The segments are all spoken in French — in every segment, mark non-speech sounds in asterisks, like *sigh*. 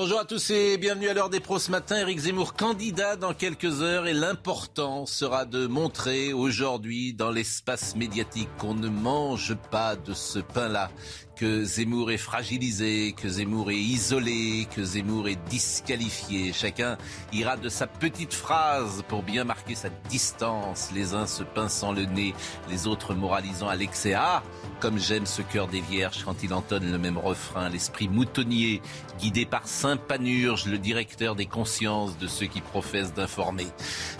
Bonjour à tous et bienvenue à l'heure des pros ce matin. Eric Zemmour, candidat dans quelques heures et l'important sera de montrer aujourd'hui dans l'espace médiatique qu'on ne mange pas de ce pain-là que Zemmour est fragilisé, que Zemmour est isolé, que Zemmour est disqualifié. Chacun ira de sa petite phrase pour bien marquer sa distance, les uns se pinçant le nez, les autres moralisant à. Ah, comme j'aime ce cœur des vierges quand il entonne le même refrain, l'esprit moutonnier, guidé par Saint Panurge, le directeur des consciences de ceux qui professent d'informer.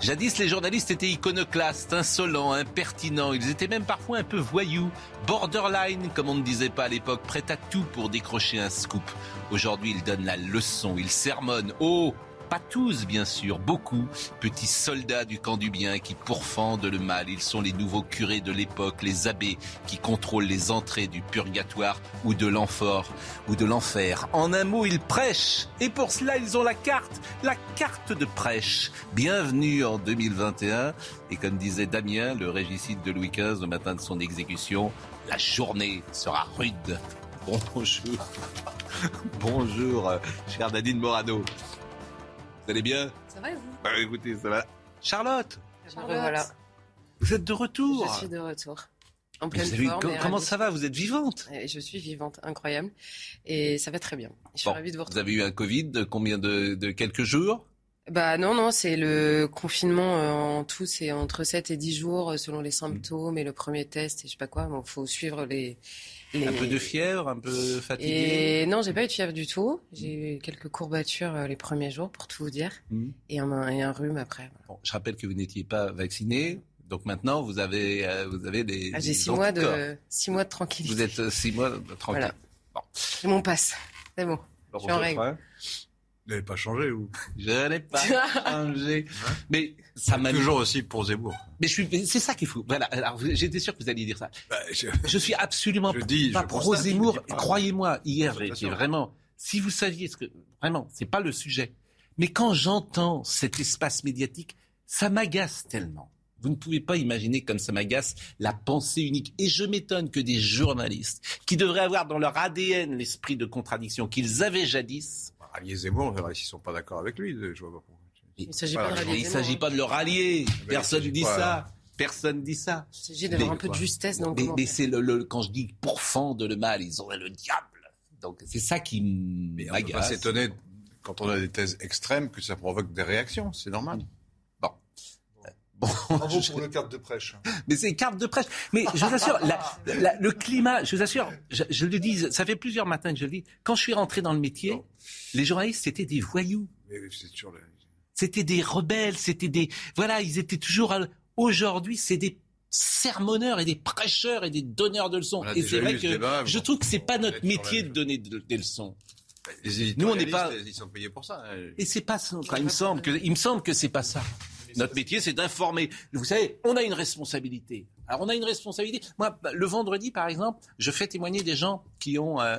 Jadis, les journalistes étaient iconoclastes, insolents, impertinents, ils étaient même parfois un peu voyous, borderline, comme on ne disait pas à l'époque prêt à tout pour décrocher un scoop. Aujourd'hui, il donne la leçon, il sermonne. Oh pas tous, bien sûr, beaucoup, petits soldats du camp du bien qui pourfendent le mal. Ils sont les nouveaux curés de l'époque, les abbés qui contrôlent les entrées du purgatoire ou de l'enfer, ou de l'enfer. En un mot, ils prêchent. Et pour cela, ils ont la carte, la carte de prêche. Bienvenue en 2021. Et comme disait Damien, le régicide de Louis XV, au matin de son exécution, la journée sera rude. Bonjour. *laughs* Bonjour, euh, chère Nadine Morano. Vous allez bien? Ça va et vous? Bah écoutez, ça va. Charlotte, Charlotte. Voilà, vous êtes de retour. je suis de retour. En Vous pleine avez- forme. comment ravie. ça va? Vous êtes vivante? Et Je suis vivante, incroyable. Et ça va très bien. Je suis Bon, ravie de vous Vous retrouver. avez eu un Covid de combien de, de quelques jours? Bah non, non, c'est le confinement euh, en tout, c'est entre 7 et 10 jours euh, selon les symptômes et le premier test et je sais pas quoi. Bon, faut suivre les... les... Un peu de fièvre, un peu fatigué Et non, j'ai pas eu de fièvre du tout. J'ai eu quelques courbatures euh, les premiers jours, pour tout vous dire. Hmm. Et un, et un rhume après. Bon, Je rappelle que vous n'étiez pas vacciné, donc maintenant vous avez, euh, vous avez des. Ah, j'ai six mois, de, six mois de tranquillité. Vous êtes six mois de tranquille. Voilà. Bon. Mon passe. C'est bon. Bon, Je suis en règle. Vous n'avez pas changé ou? Je n'ai pas changé. *laughs* Mais ça m'a Toujours aussi pour Zemmour. Mais je suis, mais c'est ça qu'il faut. Voilà. Alors, j'étais sûr que vous alliez dire ça. Bah, je- Je suis absolument Je dis, pas je pro Zemmour. Croyez-moi, hier, Constatation. vraiment. Si vous saviez ce que vraiment, c'est pas le sujet. Mais quand j'entends cet espace médiatique, ça m'agace tellement. Vous ne pouvez pas imaginer comme ça m'agace la pensée unique. Et je m'étonne que des journalistes qui devraient avoir dans leur ADN l'esprit de contradiction qu'ils avaient jadis, Rallier Zemmour, on verra s'ils sont pas d'accord avec lui. Je vois pas pourquoi. Il s'agit Voilà, pas ne s'agit hein. pas de le rallier. il Personne s'agit dit pas- ça. Personne dit ça. Il s'agit d'avoir un peu de justesse dans le Mais, mais c'est le, le- quand je dis pourfendre le mal, ils auraient le diable. Donc c'est ça qui Mais on ne peut pas m'agace. s'étonner quand on a des thèses extrêmes que ça provoque des réactions. C'est normal. Bon, Bravo *laughs* je- pour le carte de prêche. mais c'est carte de prêche. Mais je vous assure, la- la- le climat, je vous assure, je, je le dis, ça fait plusieurs matins que je le dis. Quand je suis rentré dans le métier, Non. les journalistes c'était des voyous, Mais c'est toujours le- c'était des rebelles, c'était des, voilà, ils étaient toujours. à- Aujourd'hui, c'est des sermonneurs et des prêcheurs et des donneurs de leçons. Et c'est vrai ce que débat, je trouve que c'est pas notre métier de donner de- des leçons. Les Nous, on n'est pas- Ils sont payés pour ça. hein. Et c'est pas ça. Enfin, il me semble que, il me semble que c'est pas ça. Notre métier, c'est d'informer. Vous savez, on a une responsabilité. Alors, on a une responsabilité. Moi, le vendredi, par exemple, je fais témoigner des gens qui ont euh,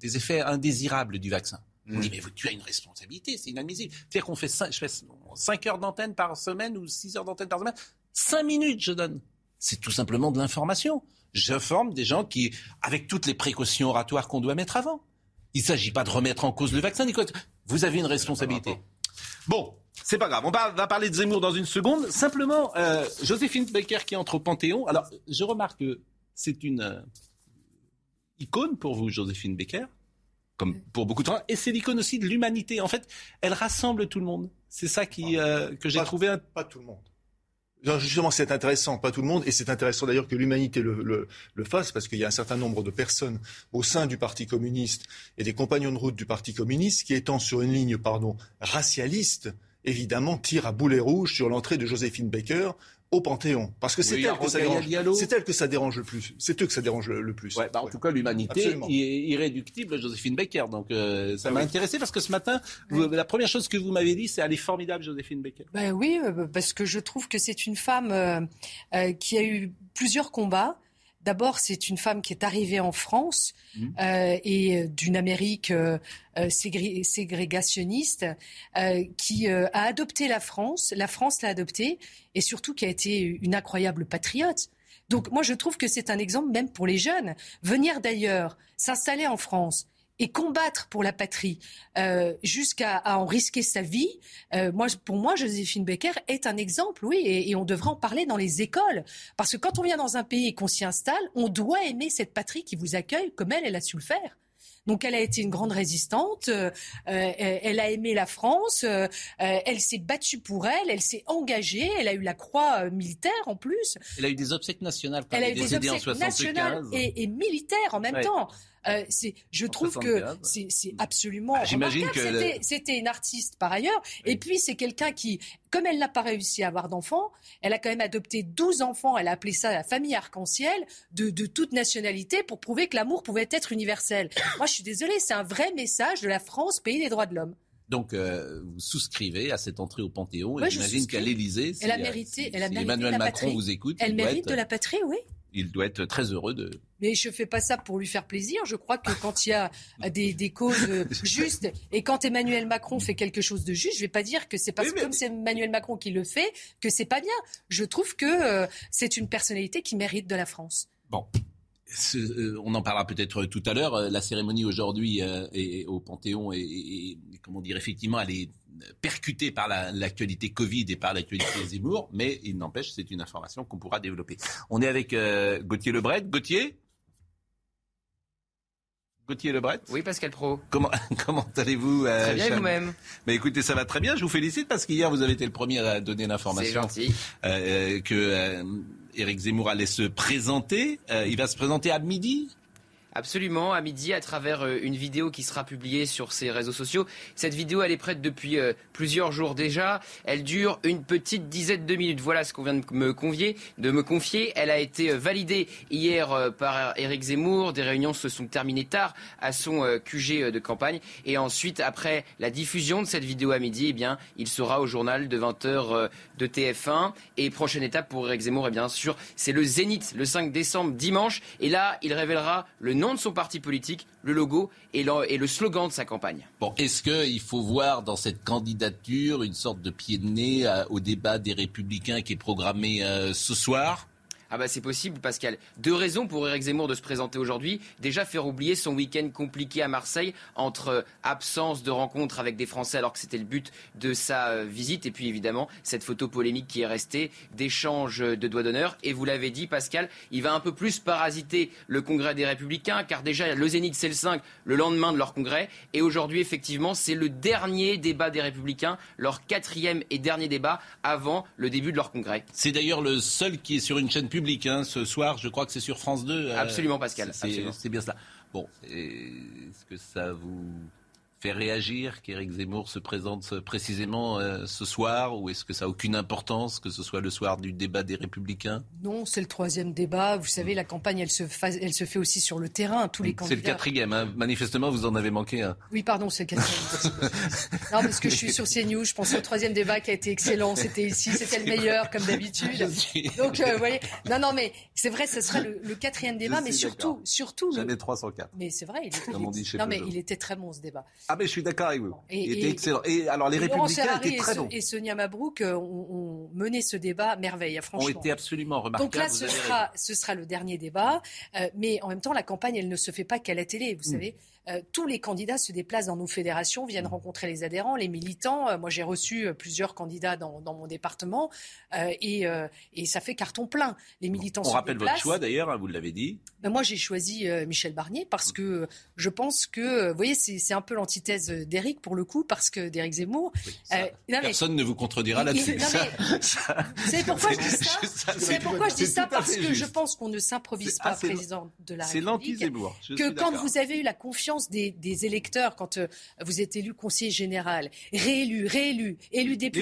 des effets indésirables du vaccin. On Mm. dit, mais vous, tu as une responsabilité, c'est inadmissible. C'est-à-dire qu'on fait 5, je fais 5 heures d'antenne par semaine ou 6 heures d'antenne par semaine. 5 minutes, je donne. C'est tout simplement de l'information. J'informe des gens qui, avec toutes les précautions oratoires qu'on doit mettre avant. Il ne s'agit pas de remettre en cause le vaccin. Vous avez une responsabilité. Bon, c'est pas grave. On va, parler de Zemmour dans une seconde. Simplement, euh, Joséphine Baker qui entre au Panthéon. Alors, je remarque que c'est une euh, icône pour vous, Joséphine Baker, comme pour beaucoup de gens, et c'est l'icône aussi de l'humanité. En fait, elle rassemble tout le monde. C'est ça qui euh, que j'ai trouvé. un- Pas tout le monde. Non, justement, c'est intéressant, pas tout le monde, et c'est intéressant d'ailleurs que l'humanité le, le, le fasse, parce qu'il y a un certain nombre de personnes au sein du Parti communiste et des compagnons de route du Parti communiste qui, étant sur une ligne, pardon, racialiste, évidemment, tirent à boulet rouge sur l'entrée de Joséphine Baker au Panthéon. Parce que c'est Oui, elle, que ça Rokhaya dérange- Diallo. c'est elle que ça dérange le plus. C'est eux que ça dérange le, le plus. Ouais, bah, en Ouais. tout cas, l'humanité Absolument. est irréductible, Joséphine Baker. Donc, euh, ça Ah m'a oui. intéressé parce que ce matin, vous- la première chose que vous m'avez dit, c'est elle est formidable, Joséphine Baker. Ben oui, euh, parce que je trouve que c'est une femme euh, euh, qui a eu plusieurs combats. D'abord, c'est une femme qui est arrivée en France Mhm. euh, et euh, d'une Amérique euh, ségré- ségrégationniste euh, qui a adopté la France. La France l'a adoptée et surtout qui a été une incroyable patriote. Donc moi, je trouve que c'est un exemple même pour les jeunes. Venir d'ailleurs, s'installer en France et combattre pour la patrie euh, jusqu'à à en risquer sa vie, euh, moi, pour moi, Joséphine Baker est un exemple, oui, et, et on devrait en parler dans les écoles. Parce que quand on vient dans un pays et qu'on s'y installe, on doit aimer cette patrie qui vous accueille comme elle, elle a su le faire. Donc elle a été une grande résistante, euh, euh, elle a aimé la France, euh, euh, elle s'est battue pour elle, elle s'est engagée, elle a eu la croix euh, militaire en plus, Elle a eu des obsèques nationales quand elle a eu des obsèques 75. nationales et, et militaires en même Ouais. temps. Euh, c'est, je En trouve que 75. c'est, c'est absolument. Ah, j'imagine que le- c'était, c'était une artiste par ailleurs, et puis c'est quelqu'un qui, comme elle n'a pas réussi à avoir d'enfants, elle a quand même adopté 12 enfants. Elle a appelé ça la famille arc-en-ciel de, de toute nationalité pour prouver que l'amour pouvait être universel. *coughs* Moi, je suis désolée, c'est un vrai message de la France, pays des droits de l'homme. Donc, euh, vous souscrivez à cette entrée au Panthéon. Ouais, j'imagine qu'à l'Élysée, Elle a euh, mérité- si- elle a mérité Emmanuel la Macron patrie. vous écoute. Elle mérite être- de la patrie, oui. Il doit être très heureux de. Mais je fais pas ça pour lui faire plaisir. Je crois que quand il y a *laughs* des, des causes euh, *laughs* justes et quand Emmanuel Macron fait quelque chose de juste, je vais pas dire que c'est parce Oui, que comme c'est Emmanuel Macron qui le fait que c'est pas bien. Je trouve que euh, c'est une personnalité qui mérite de la France. Bon. Ce- euh, on en parlera peut-être tout à l'heure. Euh, La cérémonie aujourd'hui euh, est- au Panthéon et, comment dire effectivement elle est percutée par la- l'actualité Covid et par l'actualité *coughs* Zemmour, mais il n'empêche c'est une information qu'on pourra développer. On est avec euh, Gauthier Lebret. Gauthier? Gauthier Lebret? Oui, Pascal Pro. Comment *laughs* comment allez-vous euh, Très bien, vous-même Mais écoutez, ça va très bien. Je vous félicite parce qu'hier vous avez été le premier à donner C'est l'information gentil. euh, que Éric Zemmour allait se présenter. Euh, il va se présenter à midi. Absolument, à midi, à travers euh, une vidéo qui sera publiée sur ses réseaux sociaux. Cette vidéo, elle est prête depuis euh, plusieurs jours déjà. Elle dure une petite dizaine de minutes. Voilà ce qu'on vient de me confier. Elle a été euh, validée hier par Éric Zemmour. Des réunions se sont terminées tard à son QG de campagne. Et ensuite, après la diffusion de cette vidéo à midi, eh bien, il sera au journal de 20h de TF1. Et prochaine étape pour Éric Zemmour, et bien sûr, c'est le Zénith le 5 décembre, dimanche. Et là, il révélera le nom de son parti politique, le logo et le, slogan de sa campagne. Bon, est-ce qu'il faut voir dans cette candidature une sorte de pied de nez euh, au débat des Républicains qui est programmé euh, ce soir? Ah bah c'est possible, Pascal. Deux raisons pour Éric Zemmour de se présenter aujourd'hui. Déjà, faire oublier son week-end compliqué à Marseille entre euh, absence de rencontres avec des Français alors que c'était le but de sa euh, visite. Et puis évidemment, cette photo polémique qui est restée d'échange de doigts d'honneur. Et vous l'avez dit, Pascal, il va un peu plus parasiter le congrès des Républicains car déjà, le Zénith, c'est le 5, le lendemain de leur congrès. Et aujourd'hui, effectivement, c'est le dernier débat des Républicains, leur quatrième et dernier débat avant le début de leur congrès. C'est d'ailleurs le seul qui est sur une chaîne publique hein, ce soir. Je crois que c'est sur France 2. euh, Absolument, Pascal, c'est- bien cela. Bon, est-ce que ça vous fait réagir qu'Éric Zemmour se présente euh, précisément euh, ce soir ou est-ce que ça n'a aucune importance que ce soit le soir du débat des Républicains? Non, c'est le troisième débat. Vous savez, la campagne, elle se, fa- elle se fait aussi sur le terrain. Tous les C'est candidats. le quatrième. hein. Manifestement, vous en avez manqué un. Oui, pardon, c'est le quatrième. *laughs* non, parce que je suis sur CNews. Je pense au troisième débat qui a été excellent. C'était ici, c'était le meilleur, comme d'habitude. Donc, euh, vous voyez. Non, non, mais c'est vrai, ce sera le, le quatrième débat, Je mais surtout, surtout. le- Jamais 304. Mais c'est vrai, il était, dit non, mais il était très bon ce débat. Ah mais je suis d'accord avec vous. Et- il était et- excellent. Et alors les Et Républicains étaient et, très bons. et Sonia Mabrouk euh, ont, ont mené ce débat merveille, hein, Ont franchement. été absolument remarquables. Donc là, ce sera, ce sera le dernier débat. Euh, mais en même temps, la campagne, elle ne se fait pas qu'à la télé. Vous Mm. savez, tous les candidats se déplacent dans nos fédérations, viennent rencontrer les adhérents, les militants. Euh, moi, j'ai reçu euh, plusieurs candidats dans, dans mon département euh, et, euh, et ça fait carton plein. Les militants On se rappelle votre choix d'ailleurs, hein, vous l'avez dit. Ben, moi, j'ai choisi euh, Michel Barnier parce que je pense que, vous voyez, c'est un peu l'antithèse d'Éric pour le coup, parce que d'Éric Zemmour. Euh, personne ne vous contredira là-dessus. C'est pourquoi je dis ça. C'est pourquoi je dis ça parce que je pense qu'on ne s'improvise pas président de la République. C'est l'anti-Zemmour. Que quand vous avez eu la confiance des, électeurs, quand euh, vous êtes élu conseiller général, réélu, réélu, élu député,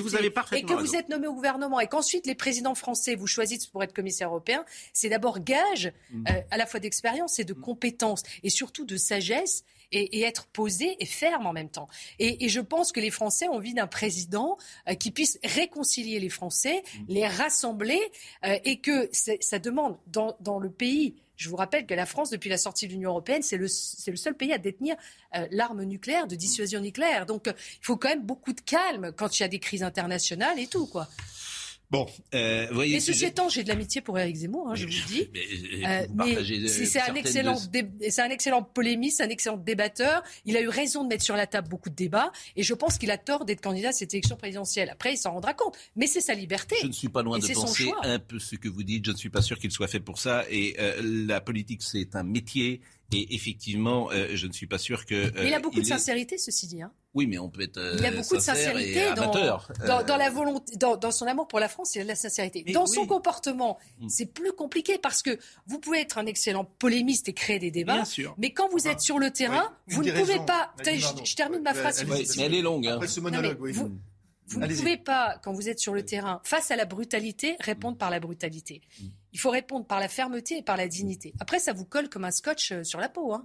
et que vous êtes nommé au gouvernement, et qu'ensuite les présidents français vous choisissent pour être commissaire européen, c'est d'abord gage mm. euh, à la fois d'expérience et de mm. compétence, et surtout de sagesse et, être posé et ferme en même temps. Et, je pense que les Français ont envie d'un président euh, qui puisse réconcilier les Français, mmh. les rassembler, euh, et que ça demande dans, dans, le pays. Je vous rappelle que la France, depuis la sortie de l'Union européenne, c'est le, le, seul pays à détenir euh, l'arme nucléaire de dissuasion nucléaire. Donc, il faut quand même beaucoup de calme quand il y a des crises internationales et tout, quoi. Bon, euh, voyez. Mais ceci étant, j'ai de l'amitié pour Éric Zemmour, hein, je vous le dis. *laughs* Mais, euh, euh c'est un excellent, c'est un excellent polémiste, un excellent débatteur. Il a eu raison de mettre sur la table beaucoup de débats, et je pense qu'il a tort d'être candidat à cette élection présidentielle. Après, il s'en rendra compte, mais c'est sa liberté. Je ne suis pas loin de penser un peu ce que vous dites. Je ne suis pas sûr qu'il soit fait pour ça. Et euh, la politique, c'est un métier. Et effectivement, euh, je ne suis pas sûr que. mais il a beaucoup de sincérité, ceci dit. Hein. Oui, mais on peut être. il y a beaucoup de sincérité dans, dans, la volonté, dans, son amour pour la France, il y a de la sincérité. dans son comportement, mm. c'est plus compliqué parce que vous pouvez être un excellent polémiste et créer des débats, mais quand vous êtes sur le terrain, vous ne pouvez pas. Je, termine ma phrase. mais elle est longue. Hein. Vous, ne pouvez pas, quand vous êtes sur le terrain, face à la brutalité, répondre par la brutalité. Il faut répondre par la fermeté et par la dignité. Après, ça vous colle comme un scotch euh, sur la peau. Hein.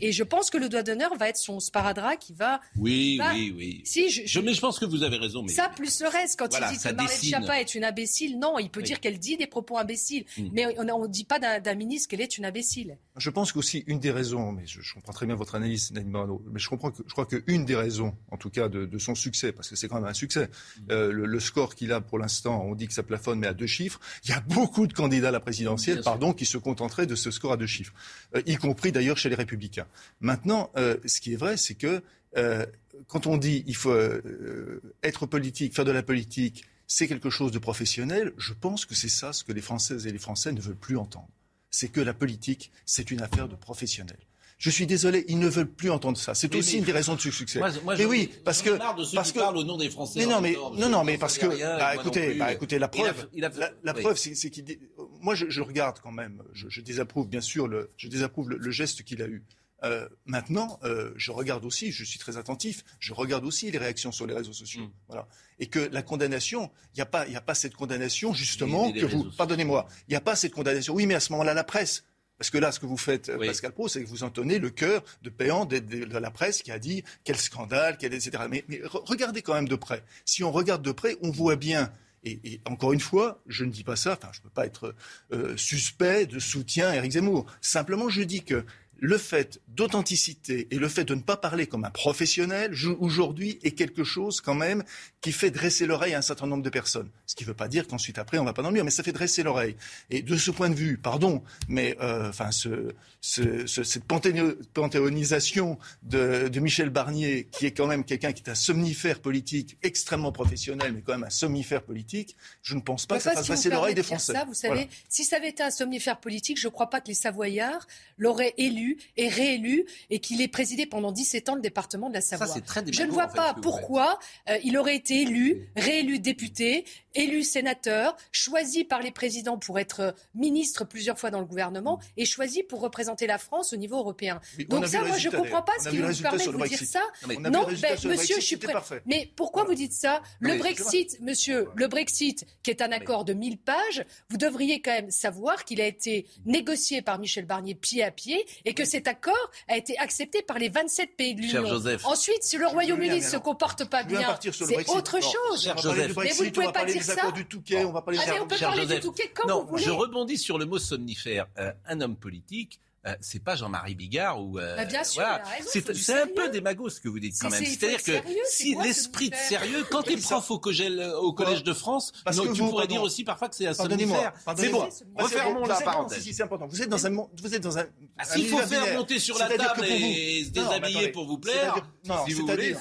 Et je pense que le doigt d'honneur va être son sparadrap qui va. Oui, oui, oui. Si, je, mais je pense que vous avez raison. Mais... Ça, plus le reste, quand il dit que Marlène Schiappa est une imbécile, non, il peut dire qu'elle dit des propos imbéciles. Mm. Mais on ne dit pas d'un ministre qu'elle est une imbécile. Je pense qu'aussi une des raisons, mais je, comprends très bien votre analyse, mais je, comprends que, je crois qu'une des raisons, en tout cas, de, son succès, parce que c'est quand même un succès, mm. euh, le, score qu'il a pour l'instant, on dit que ça plafonne, mais à deux chiffres, il y a beaucoup de candidats à la présidentielle pardon, qui se contenteraient de ce score à deux chiffres, euh, y compris d'ailleurs chez les Républicains. Maintenant, euh, ce qui est vrai, c'est que euh, quand on dit il faut être politique, faire de la politique, c'est quelque chose de professionnel, je pense que c'est ça ce que les Françaises et les Français ne veulent plus entendre. C'est que la politique, c'est une affaire de professionnels. Je suis désolé, ils ne veulent plus entendre ça. C'est aussi une des raisons de ce succès. mais oui, parce que parce que parle au nom des Français. Mais non, mais non, non, mais parce que bah, écoutez, bah, écoutez, la preuve, la, preuve, c'est qu'il. Moi, je, je, regarde quand même. Je, je, désapprouve bien sûr le, je désapprouve le, geste qu'il a eu. Euh, maintenant, euh, je regarde aussi, je suis très attentif, je regarde aussi les réactions sur les réseaux sociaux. Mm. Voilà. Et que la condamnation, il n'y a, pas, a pas cette condamnation, justement, que vous. Pardonnez-moi, il n'y a pas cette condamnation. Oui, mais à ce moment-là, la presse, parce que là, ce que vous faites, Pascal Pro, c'est que vous entonnez le cœur de péant de, la presse qui a dit quel scandale, quel, etc. Mais, regardez quand même de près. Si on regarde de près, on voit bien et, encore une fois, je ne dis pas ça, enfin, je ne peux pas être euh, suspect de soutien à Éric Zemmour. Simplement, je dis que le fait d'authenticité et le fait de ne pas parler comme un professionnel aujourd'hui est quelque chose quand même qui fait dresser l'oreille à un certain nombre de personnes. Ce qui ne veut pas dire qu'ensuite après on va pas dans le mur, mais ça fait dresser l'oreille. Et de ce point de vue, pardon, mais euh, enfin ce, ce, cette panthéonisation de, de, Michel Barnier, qui est quand même quelqu'un qui est un somnifère politique extrêmement professionnel, mais quand même un somnifère politique, je ne pense pas que ça fasse dresser l'oreille des Français. Ça, vous savez, si ça avait été un somnifère politique, je ne crois pas que les Savoyards l'auraient élu et réélu et qu'il ait présidé pendant 17 ans le département de la Savoie. Je ne vois pas pourquoi euh, il aurait été élu, réélu député, élu sénateur, choisi par les présidents pour être euh, ministre plusieurs fois dans le gouvernement et choisi pour représenter la France au niveau européen. Donc ça, moi, je ne comprends pas ce qui vous permet de vous dire ça. Non, ben, monsieur, je suis prêt. Mais pourquoi vous dites ça? Le Brexit, monsieur, le Brexit, qui est un accord de 1000 pages, vous devriez quand même savoir qu'il a été négocié par Michel Barnier pied à pied et que cet accord a été accepté par les 27 pays de l'Union. Ensuite, si le Royaume-Uni ne se comporte pas bien, c'est autre chose. Mais vous ne pouvez pas dire ça. Du Touquet, on va parler Allez, on peut parler du Touquet quand non, vous voulez. Je rebondis sur le mot somnifère. Euh, un homme politique euh, c'est pas Jean-Marie Bigard ou euh, bah bien sûr, c'est un peu démago ce que vous dites quand même. C'est-à-dire que si l'esprit de sérieux, quand tu es prof au, collège, au collège de France, tu pourrais dire aussi parfois que c'est un somnifère. C'est bon, refermons la parenthèse. c'est important. Vous êtes dans un, vous êtes dans un. Ah, s'il faut faire monter sur la table et se déshabiller pour vous plaire, si vous voulez,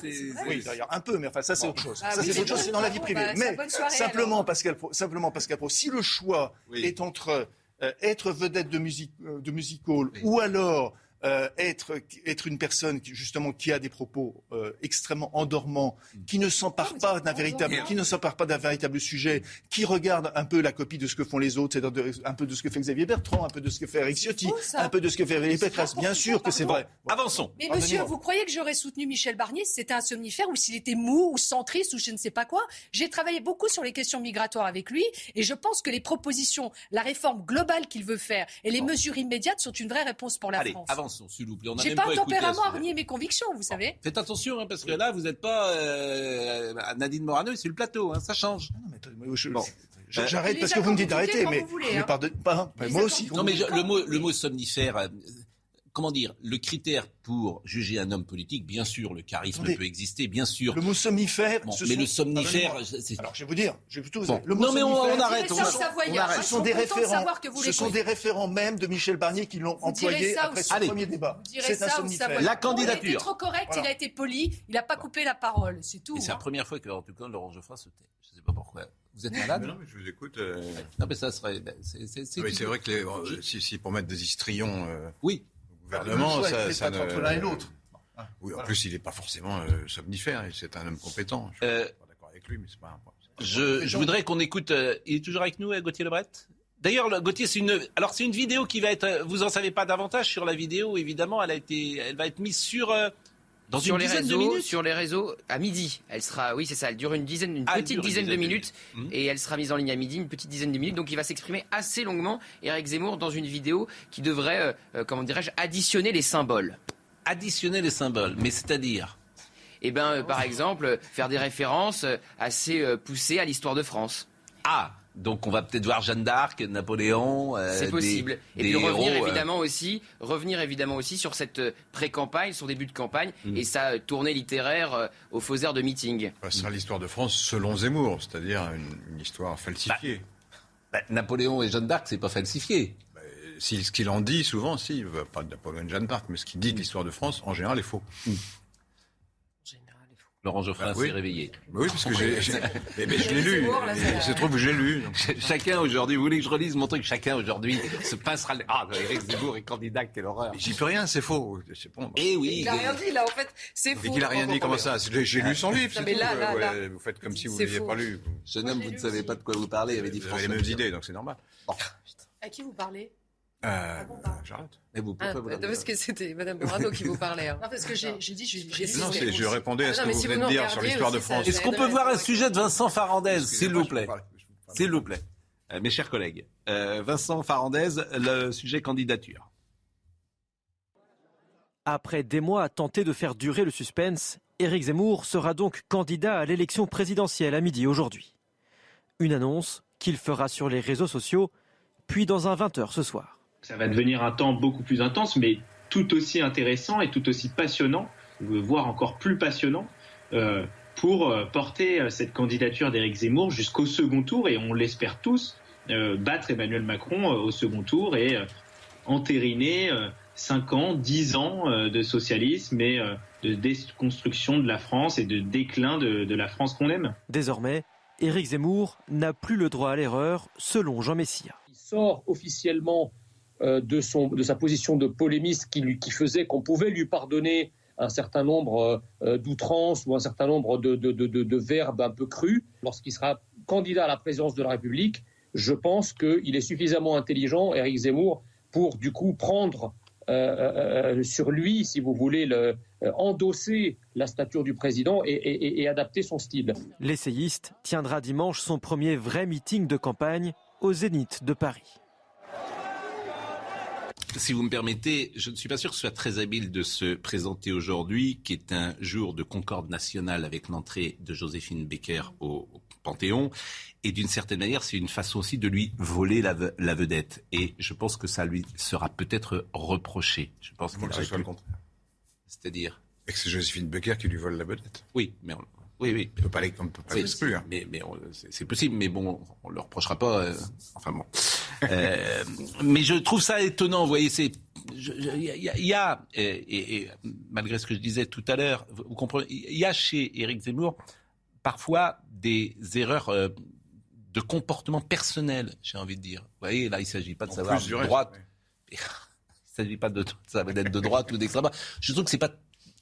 oui, d'ailleurs un peu, mais enfin ça c'est autre chose. Ah ça c'est autre chose, c'est dans la vie privée. Mais simplement Pascal, simplement Pascal Pro, si le choix est entre euh, être vedette de, musique, euh, de music hall ou alors euh, être, être une personne qui, justement qui a des propos euh, extrêmement endormants, qui ne s'empare pas d'un véritable, qui ne s'empare pas d'un véritable sujet, qui regarde un peu la copie de ce que font les autres, c'est-à-dire un peu de ce que fait Xavier Bertrand, un peu de ce que fait Eric Ciotti, un peu de ce que fait Valérie Pécresse. Bien sûr que c'est vrai. Avançons. Mais monsieur, vous croyez que j'aurais soutenu Michel Barnier si c'était un somnifère ou s'il était mou ou centriste ou je ne sais pas quoi? J'ai travaillé beaucoup sur les questions migratoires avec lui et je pense que les propositions, la réforme globale qu'il veut faire et les mesures immédiates sont une vraie réponse pour la Allez, France. avançons, s'il vous plaît. J'ai pas un tempérament à renier mes convictions, vous savez. Faites attention, hein, parce que là, vous n'êtes pas euh, Nadine Morano, c'est le plateau, hein, ça change. Non, mais attendez, moi, je- Bon. Euh, J'arrête parce que vous me dites d'arrêter, mais, vous voulez, mais hein. pardonne pas. Les moi aussi. Non, mais je- le mot, le mot somnifère, euh, comment dire, le critère pour juger un homme politique, bien sûr, le charisme Attendez. peut exister, bien sûr. Le mot somnifère. Bon, mais sont- le somnifère, Alors, je vais vous dire, je vais plutôt Bon. le mot Non, mais on- arrête, Vous on on arrête. Ce sont des de référents, vous ce sont des référents même de Michel Barnier qui l'ont Vous employé ça après ce Allez. premier débat. Vous C'est un somnifère. La Non, Il a candidature. été trop correct, Voilà. il a été poli, il n'a pas coupé la parole, c'est tout. Et c'est la hein. première fois que, en tout cas, Laurent Geoffrin se tait. Je ne sais pas pourquoi. Vous êtes malade Mais non, mais je vous écoute. euh, Non, mais ça serait. ben, c'est- oui, vrai que les- euh, si, si pour mettre des histrions euh, Oui. Gouvernement, Ouais, ça, ça pas ne. entre l'un et l'autre. Oui, en plus, il n'est pas forcément euh, somnifère. C'est un homme compétent. Je Euh, suis pas d'accord avec lui, mais c'est pas un point. Je, je voudrais qu'on écoute. euh, il est toujours avec nous, euh, Gauthier Lebret? D'ailleurs, le- Gauthier, c'est une. Alors, c'est une vidéo qui va être. euh, Vous en savez pas davantage sur la vidéo, évidemment. Elle a été. Elle va être mise sur. Dans sur une les de réseaux, minutes. sur les réseaux à midi. Elle sera, oui, c'est ça. Elle dure une dizaine, une Ah, petite une dizaine de minutes, minutes. Mhm. et elle sera mise en ligne à midi, une petite dizaine de minutes. Donc, il va s'exprimer assez longuement. Eric Zemmour dans une vidéo qui devrait, euh, euh, comment dirais-je, additionner les symboles. Additionner les symboles, mais c'est-à-dire. Et ben, euh, par exemple, faire des références assez euh, poussées à l'histoire de France. Ah donc on va peut-être voir Jeanne d'Arc, Napoléon. euh, C'est des- possible. Et des puis revenir héros, euh, évidemment aussi, revenir évidemment aussi sur cette euh, pré-campagne, son début de campagne Mm. et sa tournée littéraire euh, aux faux airs de meeting. Ce sera l'histoire de France selon Zemmour, c'est-à-dire une, une histoire falsifiée. bah, Napoléon et Jeanne d'Arc, c'est pas falsifié. Si, ce qu'il en dit souvent, si, pas de Napoléon et de Jeanne d'Arc, mais ce qu'il dit de l'histoire de France, en général, est faux. Faut- Laurent Geoffrin Bah, oui. s'est réveillé. Mais oui, parce que j'ai, j'ai- mais, *laughs* mais je l'ai lu. Zemmour, là, Et Il se trouve que j'ai lu. *laughs* Chacun aujourd'hui, vous voulez que je relise mon truc Chacun aujourd'hui se pincera le... Ah, Eric Zemmour est candidat, quelle horreur. Mais J'y peux rien, c'est faux. C'est bon. Eh oui. Il a rien dit là, en fait, c'est Et faux. qu'il a rien dit, comment ça J'ai lu son livre, Non, c'est mais tout. là, là, ouais, là. Vous faites comme si vous ne l'aviez pas lu. Jeune homme, vous ne savez pas de quoi vous parlez, avait dit Vous avez les mêmes idées, donc c'est normal. À qui vous parlez? Euh, pardon. J'arrête. Mais vous, Ah, pourquoi vous parce que c'était Madame Morano qui vous parlait. hein. Non, parce que j'ai dit, j'ai Non, je répondais à Ah ce non, que vous si venez de dire sur l'histoire de France. Est-ce qu'on peut voir un sujet de Vincent Farandez, s'il vous plaît S'il vous plaît. Euh, mes chers collègues, euh, Vincent Farandez, le sujet candidature. Après des mois à tenter de faire durer le suspense, Éric Zemmour sera donc candidat à l'élection présidentielle à midi aujourd'hui. Une annonce qu'il fera sur les réseaux sociaux, puis dans un 20h ce soir. Ça va devenir un temps beaucoup plus intense, mais tout aussi intéressant et tout aussi passionnant, voire encore plus passionnant, euh, pour euh, porter euh, cette candidature d'Éric Zemmour jusqu'au second tour, et on l'espère tous, euh, battre Emmanuel Macron euh, au second tour et euh, entériner euh, 5 ans, 10 ans euh, de socialisme et euh, de déconstruction de la France et de déclin de, de la France qu'on aime. Désormais, Éric Zemmour n'a plus le droit à l'erreur, selon Jean Messia. Il sort officiellement euh, de, son, de sa position de polémiste qui, lui, qui faisait qu'on pouvait lui pardonner un certain nombre euh, d'outrances ou un certain nombre de, de, de, de, verbes un peu crus. Lorsqu'il sera candidat à la présidence de la République, je pense qu'il est suffisamment intelligent, Éric Zemmour, pour du coup prendre euh, euh, sur lui, si vous voulez, le, euh, endosser la stature du président et adapter son style. L'essayiste tiendra dimanche son premier vrai meeting de campagne au Zénith de Paris. Si vous me permettez, je ne suis pas sûr que ce soit très habile de se présenter aujourd'hui, qui est un jour de concorde nationale avec l'entrée de Joséphine Baker au, au Panthéon. Et d'une certaine manière, c'est une façon aussi de lui voler la, ve- la vedette. Et je pense que ça lui sera peut-être reproché. Je pense Moi, que ce soit le contraire. C'est-à-dire Et que c'est Joséphine Becker qui lui vole la vedette. Oui, mais on- oui, oui. On peut pas les- on ne peut pas Oui, l'exclure. Mais, c'est possible, mais bon, on le reprochera pas. euh, enfin bon. *laughs* Euh, mais je trouve ça étonnant. Vous voyez, c'est il y, a- il y a et, et- et malgré ce que je disais tout à l'heure, vous, comprenez, il y a chez Éric Zemmour parfois des erreurs. euh, de comportement personnel, j'ai envie de dire. Vous voyez, là, il ne s'agit pas de En savoir reste, droite. *laughs* Il s'agit pas de ça va être de droite ou d'extrême droite. Je trouve que c'est pas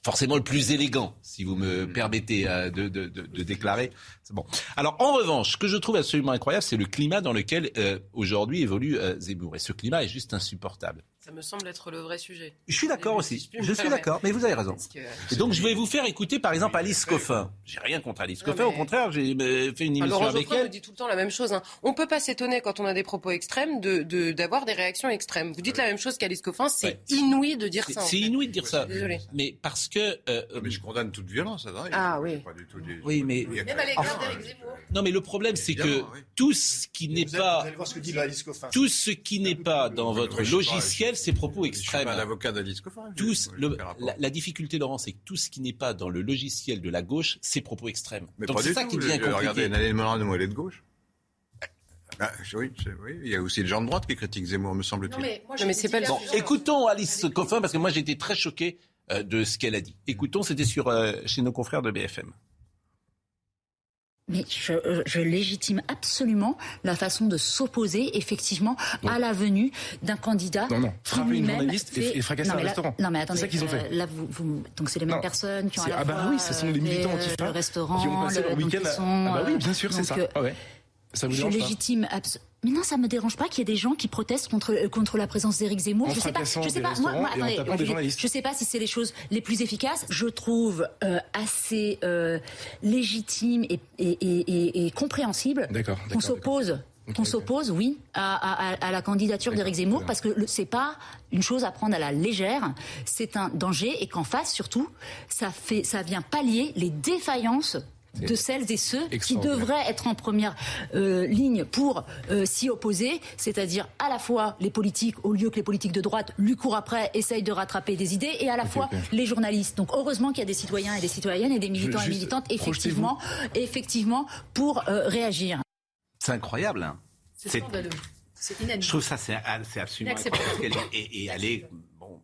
forcément le plus élégant, si vous me Mm. permettez euh, de, de, de, de déclarer. C'est bon. Alors, en revanche, ce que je trouve absolument incroyable, c'est le climat dans lequel euh, aujourd'hui évolue euh, Zemmour. Et ce climat est juste insupportable. Ça me semble être le vrai sujet. Je suis d'accord Si aussi. je suis d'accord, mais vous avez raison. Que- Et donc, je vais vous faire écouter, par exemple, Alice Coffin. J'ai rien contre Alice Coffin, mais- au contraire, j'ai euh, fait une émission Laurent avec Geoffroy nous elle. dit tout le temps la même chose. Hein. On peut pas s'étonner quand on a des propos extrêmes de de- d'avoir des réactions extrêmes. Vous dites la même chose qu'Alice Coffin, c'est Ouais. inouï de dire ça. c'est inouï de dire ça. Désolée. Mais parce que. euh, Mais je condamne toute violence, ça arrive. Ah oui. Pas du tout des- Oui, mais- Même que- à l'égard Enfin, d'Éric Zemmour. Non, mais le problème, c'est que tout ce qui n'est pas. Vous allez voir ce que dit Alice Coffin. Tout ce qui n'est pas dans votre je logiciel, c'est propos Je suis extrêmes. pas l'avocat d'Alice Tous, le- la, la difficulté, Laurent, c'est que tout ce qui n'est pas dans le logiciel de la gauche, c'est propos extrêmes. Mais Donc pas c'est du ça tout. qui devient Je- Regardez, compliqué. Nadine Morano, elle est de gauche. Ah, oui, oui, il y a aussi des gens de droite qui critiquent Zemmour, me Non, semble-t-il. mais moi, Non, je mais c'est pas le Bon, écoutons Alice Coffin, parce que moi j'ai été très choqué euh, de ce qu'elle a dit. Écoutons, c'était sur euh, chez nos confrères de BFM. Mais je, euh, je légitime absolument la façon de s'opposer effectivement à la venue d'un candidat. Non, non. Frapper une journaliste et- fait- et fracasser Non, un là- restaurant. Non mais C'est attendez, ça qu'ils ont fait. euh, là vous, vous- donc c'est les mêmes Non. personnes qui ont à C'est- la ah bah fois oui, ce sont des euh, militants fait, antifa le restaurant, qui ont passé leur le- donc week-end. sont, Ah bah oui, bien sûr, c'est ça. euh, Ah ouais. Ça vous je dérange pas légitime abs- mais non, ça me dérange pas qu'il y ait des gens qui protestent contre euh, contre la présence d'Éric Zemmour. En je sais pas, je sais pas. Moi, moi, attendez, je- je sais pas si c'est les choses les plus efficaces. Je trouve euh, assez euh, légitime et, et, et, et- compréhensible D'accord, qu'on s'oppose. Qu'on s'oppose, oui, à, à- à- la candidature d'Éric Zemmour, parce que c'est pas une chose à prendre à la légère. C'est un danger, et qu'en face, surtout, ça fait, ça vient pallier les défaillances de celles et ceux qui devraient être en première euh, ligne pour euh, s'y opposer, c'est-à-dire à la fois les politiques, au lieu que les politiques de droite lui courent après, essayent de rattraper des idées, et à la fois les journalistes. Donc heureusement qu'il y a des citoyens et des citoyennes et des militants et juste, militantes, effectivement, effectivement, pour euh, réagir. C'est incroyable. Hein. C'est scandaleux. Je trouve ça c'est c'est absolument Inacceptable. incroyable. et, et elle est bon.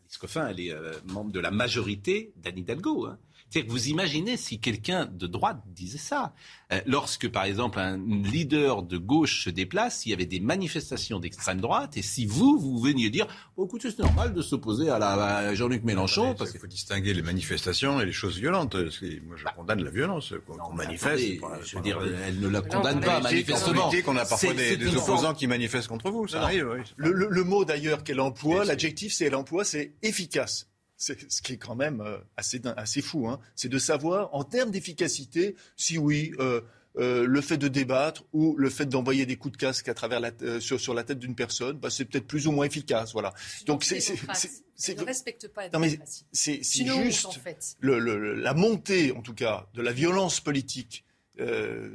Alice Coffin, elle est euh, membre de la majorité d'Anne Hidalgo. Hein. C'est-à-dire que vous imaginez si quelqu'un de droite disait ça. Euh, lorsque, par exemple, un leader de gauche se déplace, il y avait des manifestations d'extrême droite, et si vous, vous veniez dire, oh, écoutez, c'est normal de s'opposer à, la, à Jean-Luc Mélenchon, parce Il que faut distinguer les manifestations et les choses violentes. Moi, je condamne la violence qu'on manifeste. Attendez, Pour la- je veux dire, elle ne la on condamne parlait pas, manifestement. on a parfois des, opposants forme- qui manifestent contre vous. Ça Non, non. arrive, oui. Le, le- le mot d'ailleurs qu'elle emploie, l'adjectif c'est elle emploie, c'est efficace. C'est ce qui est quand même euh, assez, assez fou. Hein. C'est de savoir, en termes d'efficacité, si oui, euh, euh, le fait de débattre ou le fait d'envoyer des coups de casque à travers la, euh, sur, sur la tête d'une personne, bah, c'est peut-être plus ou moins efficace. Voilà. Donc c'est ne respecte pas la Non, mais démocratie. c'est- juste en fait. le- le- la montée, en tout cas, de la violence politique euh,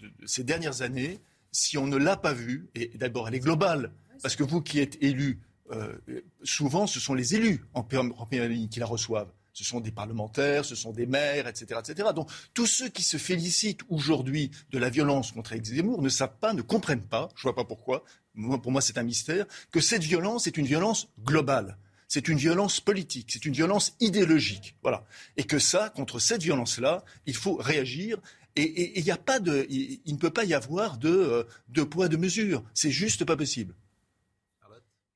de, ces dernières années, si on ne l'a pas vue, et d'abord elle est globale, parce que vous qui êtes élu, souvent ce sont les élus en, première ligne qui la reçoivent. Ce sont des parlementaires, ce sont des maires, etc., etc. Donc tous ceux qui se félicitent aujourd'hui de la violence contre Éric Zemmour ne savent pas, ne comprennent pas, je ne vois pas pourquoi, pour moi c'est un mystère, que cette violence est une violence globale. C'est une violence politique, c'est une violence idéologique. Voilà. Et que ça, contre cette violence-là, il faut réagir. Et il a pas il ne peut pas y avoir de, euh, de poids, de mesure. C'est juste pas possible.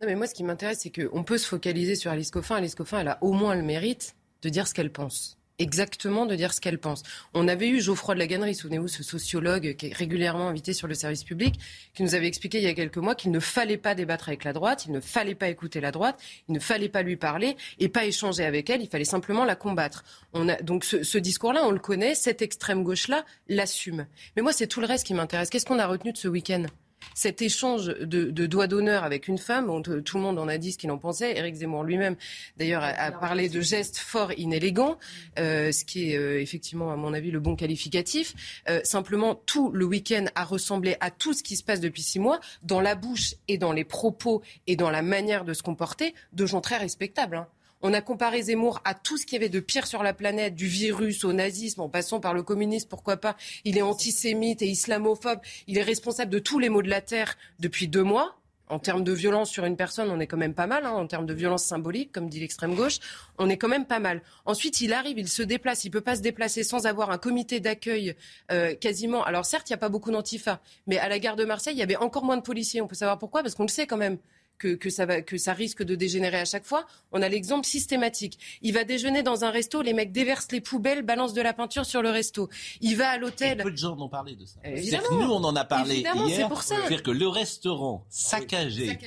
Non, mais moi, ce qui m'intéresse, c'est qu'on peut se focaliser sur Alice Coffin. Alice Coffin, elle a au moins le mérite de dire ce qu'elle pense. Exactement de dire ce qu'elle pense. On avait eu Geoffroy de la Gannerie, souvenez-vous, ce sociologue qui est régulièrement invité sur le service public, qui nous avait expliqué il y a quelques mois qu'il ne fallait pas débattre avec la droite, il ne fallait pas écouter la droite, il ne fallait pas lui parler et pas échanger avec elle, il fallait simplement la combattre. Donc ce discours-là, on le connaît, cette extrême gauche-là l'assume. Mais moi, c'est tout le reste qui m'intéresse. Qu'est-ce qu'on a retenu de ce week-end? Cet échange de, de doigts d'honneur avec une femme, bon, t- tout le monde en a dit ce qu'il en pensait. Éric Zemmour lui-même, d'ailleurs, a, a parlé de gestes forts inélégants, euh, ce qui est euh, effectivement, à mon avis, le bon qualificatif. Euh, simplement, tout le week-end a ressemblé à tout ce qui se passe depuis six mois, dans la bouche et dans les propos et dans la manière de se comporter de gens très respectables. hein. On a comparé Zemmour à tout ce qu'il y avait de pire sur la planète, du virus au nazisme, en passant par le communisme, pourquoi pas. Il est antisémite et islamophobe. Il est responsable de tous les maux de la terre depuis deux mois. En termes de violence sur une personne, on est quand même pas mal. hein. En termes de violence symbolique, comme dit l'extrême gauche, on est quand même pas mal. Ensuite, il arrive, il se déplace. Il peut pas se déplacer sans avoir un comité d'accueil euh, quasiment. Alors certes, il n'y a pas beaucoup d'antifa, mais à la gare de Marseille, il y avait encore moins de policiers. On peut savoir pourquoi Parce qu'on le sait quand même que, que, ça va, que ça risque de dégénérer à chaque fois. On a l'exemple systématique. Il va déjeuner dans un resto, les mecs déversent les poubelles, balancent de la peinture sur le resto. Il va à l'hôtel. Peu de gens ont parlé de ça. Que nous, on en a parlé Évidemment, hier. c'est pour ça. C'est-à-dire que le restaurant saccagé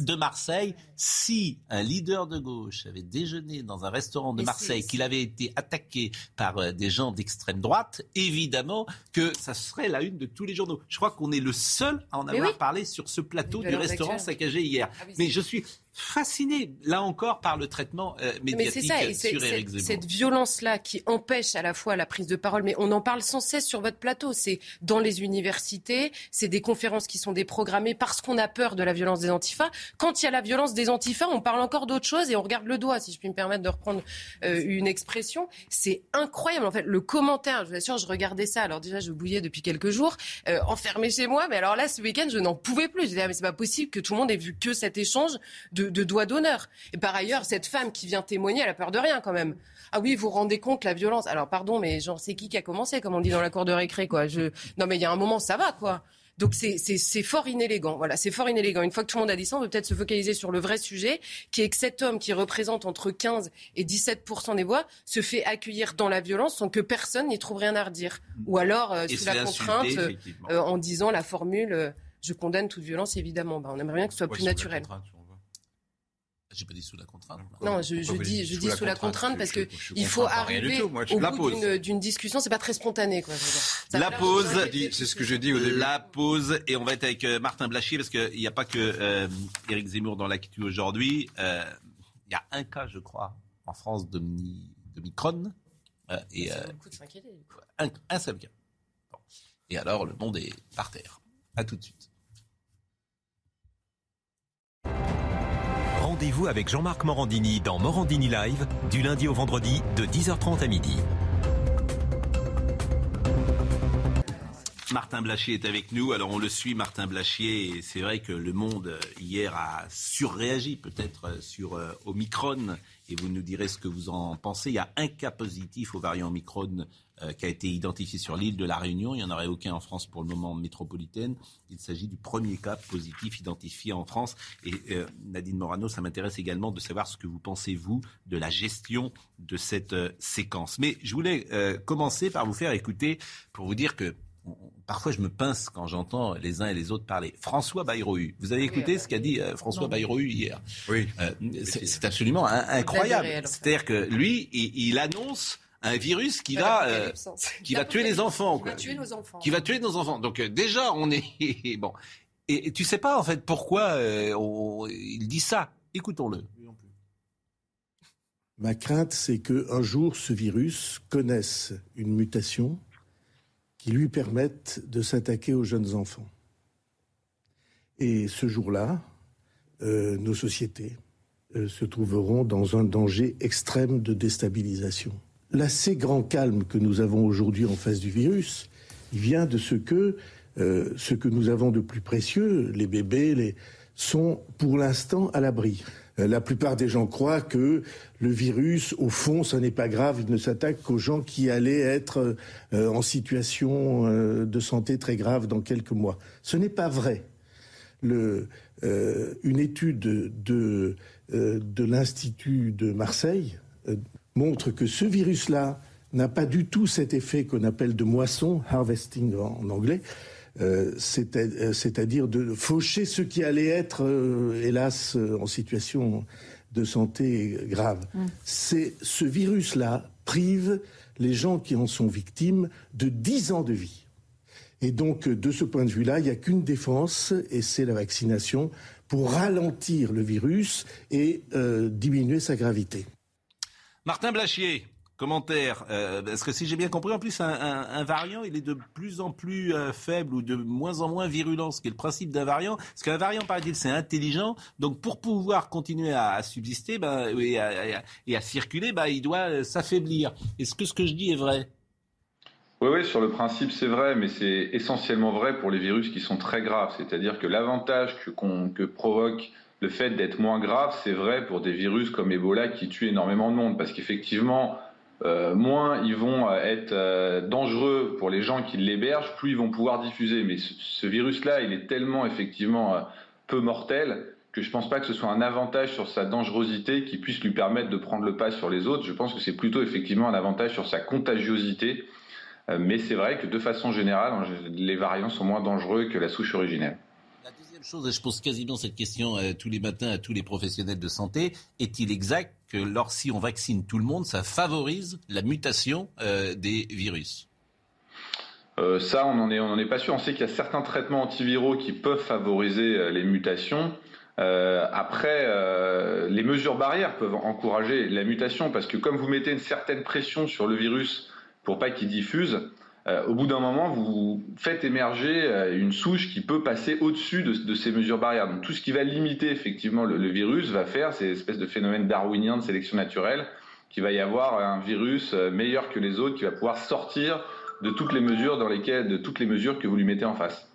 de Marseille, si un leader de gauche avait déjeuné dans un restaurant de Mais Marseille, qu'il avait été attaqué par euh, des gens d'extrême droite, évidemment que ça serait la une de tous les journaux. Je crois qu'on est le seul à en avoir oui. parlé sur ce plateau du restaurant saccagé hier. Ah oui, Mais je suis fasciné, là encore, par le traitement euh, Mais médiatique c'est ça, sur Éric Zemmour. cette violence-là qui empêche à la fois la prise de parole, mais on en parle sans cesse sur votre plateau. C'est dans les universités, c'est des conférences qui sont déprogrammées parce qu'on a peur de la violence des antifas. Quand il y a la violence des antifas, on parle encore d'autre chose et on regarde le doigt, si je puis me permettre de reprendre euh, une expression. C'est incroyable. En fait, le commentaire, je vous assure, je regardais ça. Alors déjà, je bouillais depuis quelques jours, euh, enfermé chez moi. Mais alors là, ce week-end, je n'en pouvais plus. Je disais, ah, mais c'est pas possible que tout le monde ait vu que cet échange de, de doigts d'honneur. Et par ailleurs, cette femme qui vient témoigner, elle a peur de rien quand même. Ah oui, vous vous rendez compte la violence. Alors pardon, mais genre c'est qui qui a commencé, comme on dit dans la cour de récré, quoi. Je... Non mais il y a un moment, ça va, quoi. Donc c'est fort inélégant. Voilà, c'est fort inélégant. Une fois que tout le monde a dit ça, on peut peut-être se focaliser sur le vrai sujet, qui est que cet homme qui représente entre 15 et 17 des voix se fait accueillir dans la violence sans que personne n'y trouve rien à redire. Ou alors euh, sous la contrainte, euh, euh, en disant la formule euh, je condamne toute violence, évidemment. Bah, on aimerait bien que ce soit Ouais, plus naturel. J'ai pas dit sous la contrainte. Non, je, dis, je sous dis la sous la contrainte contrainte parce que il faut arriver tout. Moi, je au la bout d'une- discussion. C'est pas très spontané, quoi. La pause. C'est ce que je dis au début. La pause et on va être avec euh, Martin Blachier parce qu'il n'y a pas que euh, Éric Zemmour dans l'actu aujourd'hui. Euh, Il y a un cas, je crois, en France de, mi- de Micron. Euh, et Ça euh, vaut le coup de s'inquiéter, du coup. un, un seul cas. Bon. Et alors, le monde est par terre. À tout de suite. Rendez-vous avec Jean-Marc Morandini dans Morandini Live du lundi au vendredi de 10h30 à midi. Martin Blachier est avec nous. Alors on le suit, Martin Blachier. C'est vrai que le monde hier a surréagi peut-être euh, sur euh, Omicron. Et vous nous direz ce que vous en pensez. Il y a un cas positif au variant Omicron euh, qui a été identifié sur l'île de la Réunion. Il n'y en aurait aucun en France pour le moment métropolitaine. Il s'agit du premier cas positif identifié en France. Et euh, Nadine Morano, ça m'intéresse également de savoir ce que vous pensez, vous, de la gestion de cette euh, séquence. Mais je voulais euh, commencer par vous faire écouter pour vous dire que on- Parfois, je me pince quand j'entends les uns et les autres parler. François Bayrou, vous avez écouté ce qu'a dit euh, François Bayrou hier? Oui. Euh, c'est absolument in- incroyable. C'est-à-dire que lui, il, il annonce un virus qui va, euh, qui va tuer les enfants, Qui va tuer nos enfants. qui va tuer nos enfants. Donc euh, déjà, on est *laughs* bon. Et, et tu sais pas en fait pourquoi euh, on- il dit ça. Écoutons-le. Ma crainte, c'est qu'un jour, ce virus connaisse une mutation qui lui permette de s'attaquer aux jeunes enfants. Et ce jour-là, euh, nos sociétés euh, se trouveront dans un danger extrême de déstabilisation. L'assez grand calme que nous avons aujourd'hui en face du virus, vient de ce que euh, ce que nous avons de plus précieux, les bébés, sont pour l'instant à l'abri. Euh, la plupart des gens croient que le virus, au fond, ce n'est pas grave, il ne s'attaque qu'aux gens qui allaient être euh, en situation de santé très grave dans quelques mois. Ce n'est pas vrai. Une étude de, l'Institut de Marseille montre que ce virus-là n'a pas du tout cet effet qu'on appelle de moisson, harvesting en, anglais, euh, euh, c'est-à-dire de faucher ceux qui allaient être, euh, hélas, en situation de santé grave. C'est ce virus-là prive les gens qui en sont victimes de 10 ans de vie. Et donc, de ce point de vue-là, il n'y a qu'une défense, et c'est la vaccination, pour ralentir le virus et euh, diminuer sa gravité. Martin Blachier, commentaire. Euh, parce que si j'ai bien compris, en plus, un, variant, il est de plus en plus euh, faible ou de moins en moins virulent, ce qui est le principe d'un variant. Parce qu'un variant, paraît-il, c'est intelligent. Donc, pour pouvoir continuer à, subsister ben, et, à, circuler, ben, il doit euh, s'affaiblir. Est-ce que ce que je dis est vrai? Oui, oui, sur le principe, c'est vrai, mais c'est essentiellement vrai pour les virus qui sont très graves. C'est-à-dire que l'avantage que provoque le fait d'être moins grave, c'est vrai pour des virus comme Ebola qui tuent énormément de monde. Parce qu'effectivement, euh, moins ils vont euh, être euh, dangereux pour les gens qui l'hébergent, plus ils vont pouvoir diffuser. Mais ce, virus-là, il est tellement effectivement peu mortel que je pense pas que ce soit un avantage sur sa dangerosité qui puisse lui permettre de prendre le pas sur les autres. Je pense que c'est plutôt effectivement un avantage sur sa contagiosité. Mais c'est vrai que de façon générale, les variants sont moins dangereux que la souche originelle. Chose, et je pose quasiment cette question euh, tous les matins à tous les professionnels de santé, est-il exact que lorsqu'on on vaccine tout le monde, ça favorise la mutation euh, des virus? Ça, on n'en est, pas sûr. On sait qu'il y a certains traitements antiviraux qui peuvent favoriser les mutations. Euh, après, euh, les mesures barrières peuvent encourager la mutation parce que comme vous mettez une certaine pression sur le virus pour pas qu'il diffuse, euh, au bout d'un moment, vous faites émerger une souche qui peut passer au-dessus de, ces mesures barrières. Donc tout ce qui va limiter effectivement le, virus va faire ces espèces de phénomènes darwiniens de sélection naturelle, qu'il va y avoir un virus meilleur que les autres qui va pouvoir sortir de toutes les mesures dans lesquelles, de toutes les mesures que vous lui mettez en face.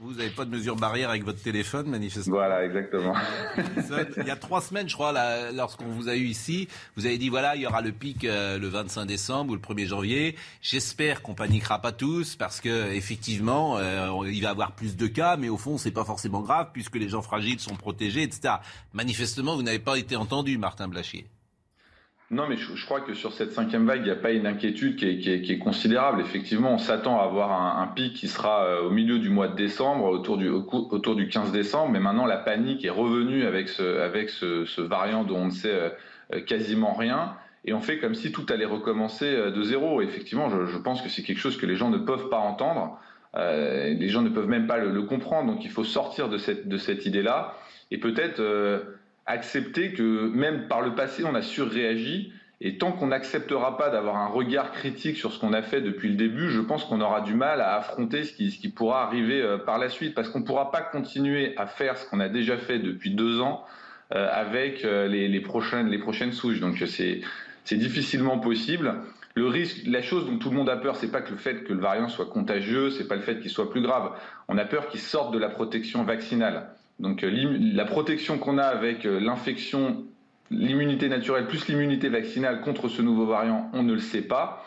Vous n'avez pas de mesure barrière avec votre téléphone, manifestement. Voilà, exactement. *laughs* il y a trois semaines, je crois, lorsqu'on vous a eu ici, vous avez dit voilà, il y aura le pic euh, le 25 décembre ou le 1er janvier. J'espère qu'on paniquera pas tous parce que effectivement, euh, il va y avoir plus de cas, mais au fond, c'est pas forcément grave puisque les gens fragiles sont protégés, etc. Manifestement, vous n'avez pas été entendu, Martin Blachier. Non, mais je, crois que sur cette cinquième vague, il n'y a pas une inquiétude qui est, considérable. Effectivement, on s'attend à avoir un, pic qui sera euh, au milieu du mois de décembre, autour du, autour du 15 décembre. Mais maintenant, la panique est revenue avec ce, variant dont on ne sait euh, euh, quasiment rien. Et on fait comme si tout allait recommencer de zéro. effectivement, je, pense que c'est quelque chose que les gens ne peuvent pas entendre. les gens ne peuvent même pas le, comprendre. Donc il faut sortir de cette idée-là. Et peut-être accepter que même par le passé, on a surréagi. Et tant qu'on n'acceptera pas d'avoir un regard critique sur ce qu'on a fait depuis le début, je pense qu'on aura du mal à affronter ce qui, pourra arriver euh, par la suite. Parce qu'on ne pourra pas continuer à faire ce qu'on a déjà fait depuis deux ans euh, avec euh, les, prochaines, souches. Donc c'est, c'est difficilement possible. Le risque, la chose dont tout le monde a peur, c'est pas que le fait que le variant soit contagieux, c'est pas le fait qu'il soit plus grave. On a peur qu'il sorte de la protection vaccinale. Donc euh, la protection qu'on a avec euh, l'infection, l'immunité naturelle plus l'immunité vaccinale contre ce nouveau variant, on ne le sait pas.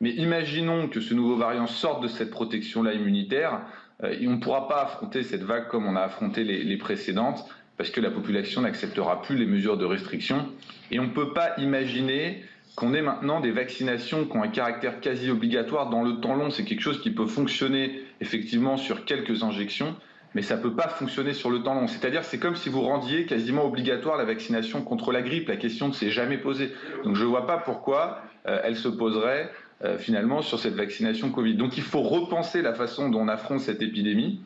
Mais imaginons que ce nouveau variant sorte de cette protection-là immunitaire, euh, et on ne pourra pas affronter cette vague comme on a affronté les, précédentes, parce que la population n'acceptera plus les mesures de restriction. Et on ne peut pas imaginer qu'on ait maintenant des vaccinations qui ont un caractère quasi obligatoire dans le temps long. C'est quelque chose qui peut fonctionner effectivement sur quelques injections, mais ça ne peut pas fonctionner sur le temps long. C'est-à-dire c'est comme si vous rendiez quasiment obligatoire la vaccination contre la grippe. La question ne s'est jamais posée. Donc je ne vois pas pourquoi euh, elle se poserait euh, finalement sur cette vaccination Covid. Donc il faut repenser la façon dont on affronte cette épidémie.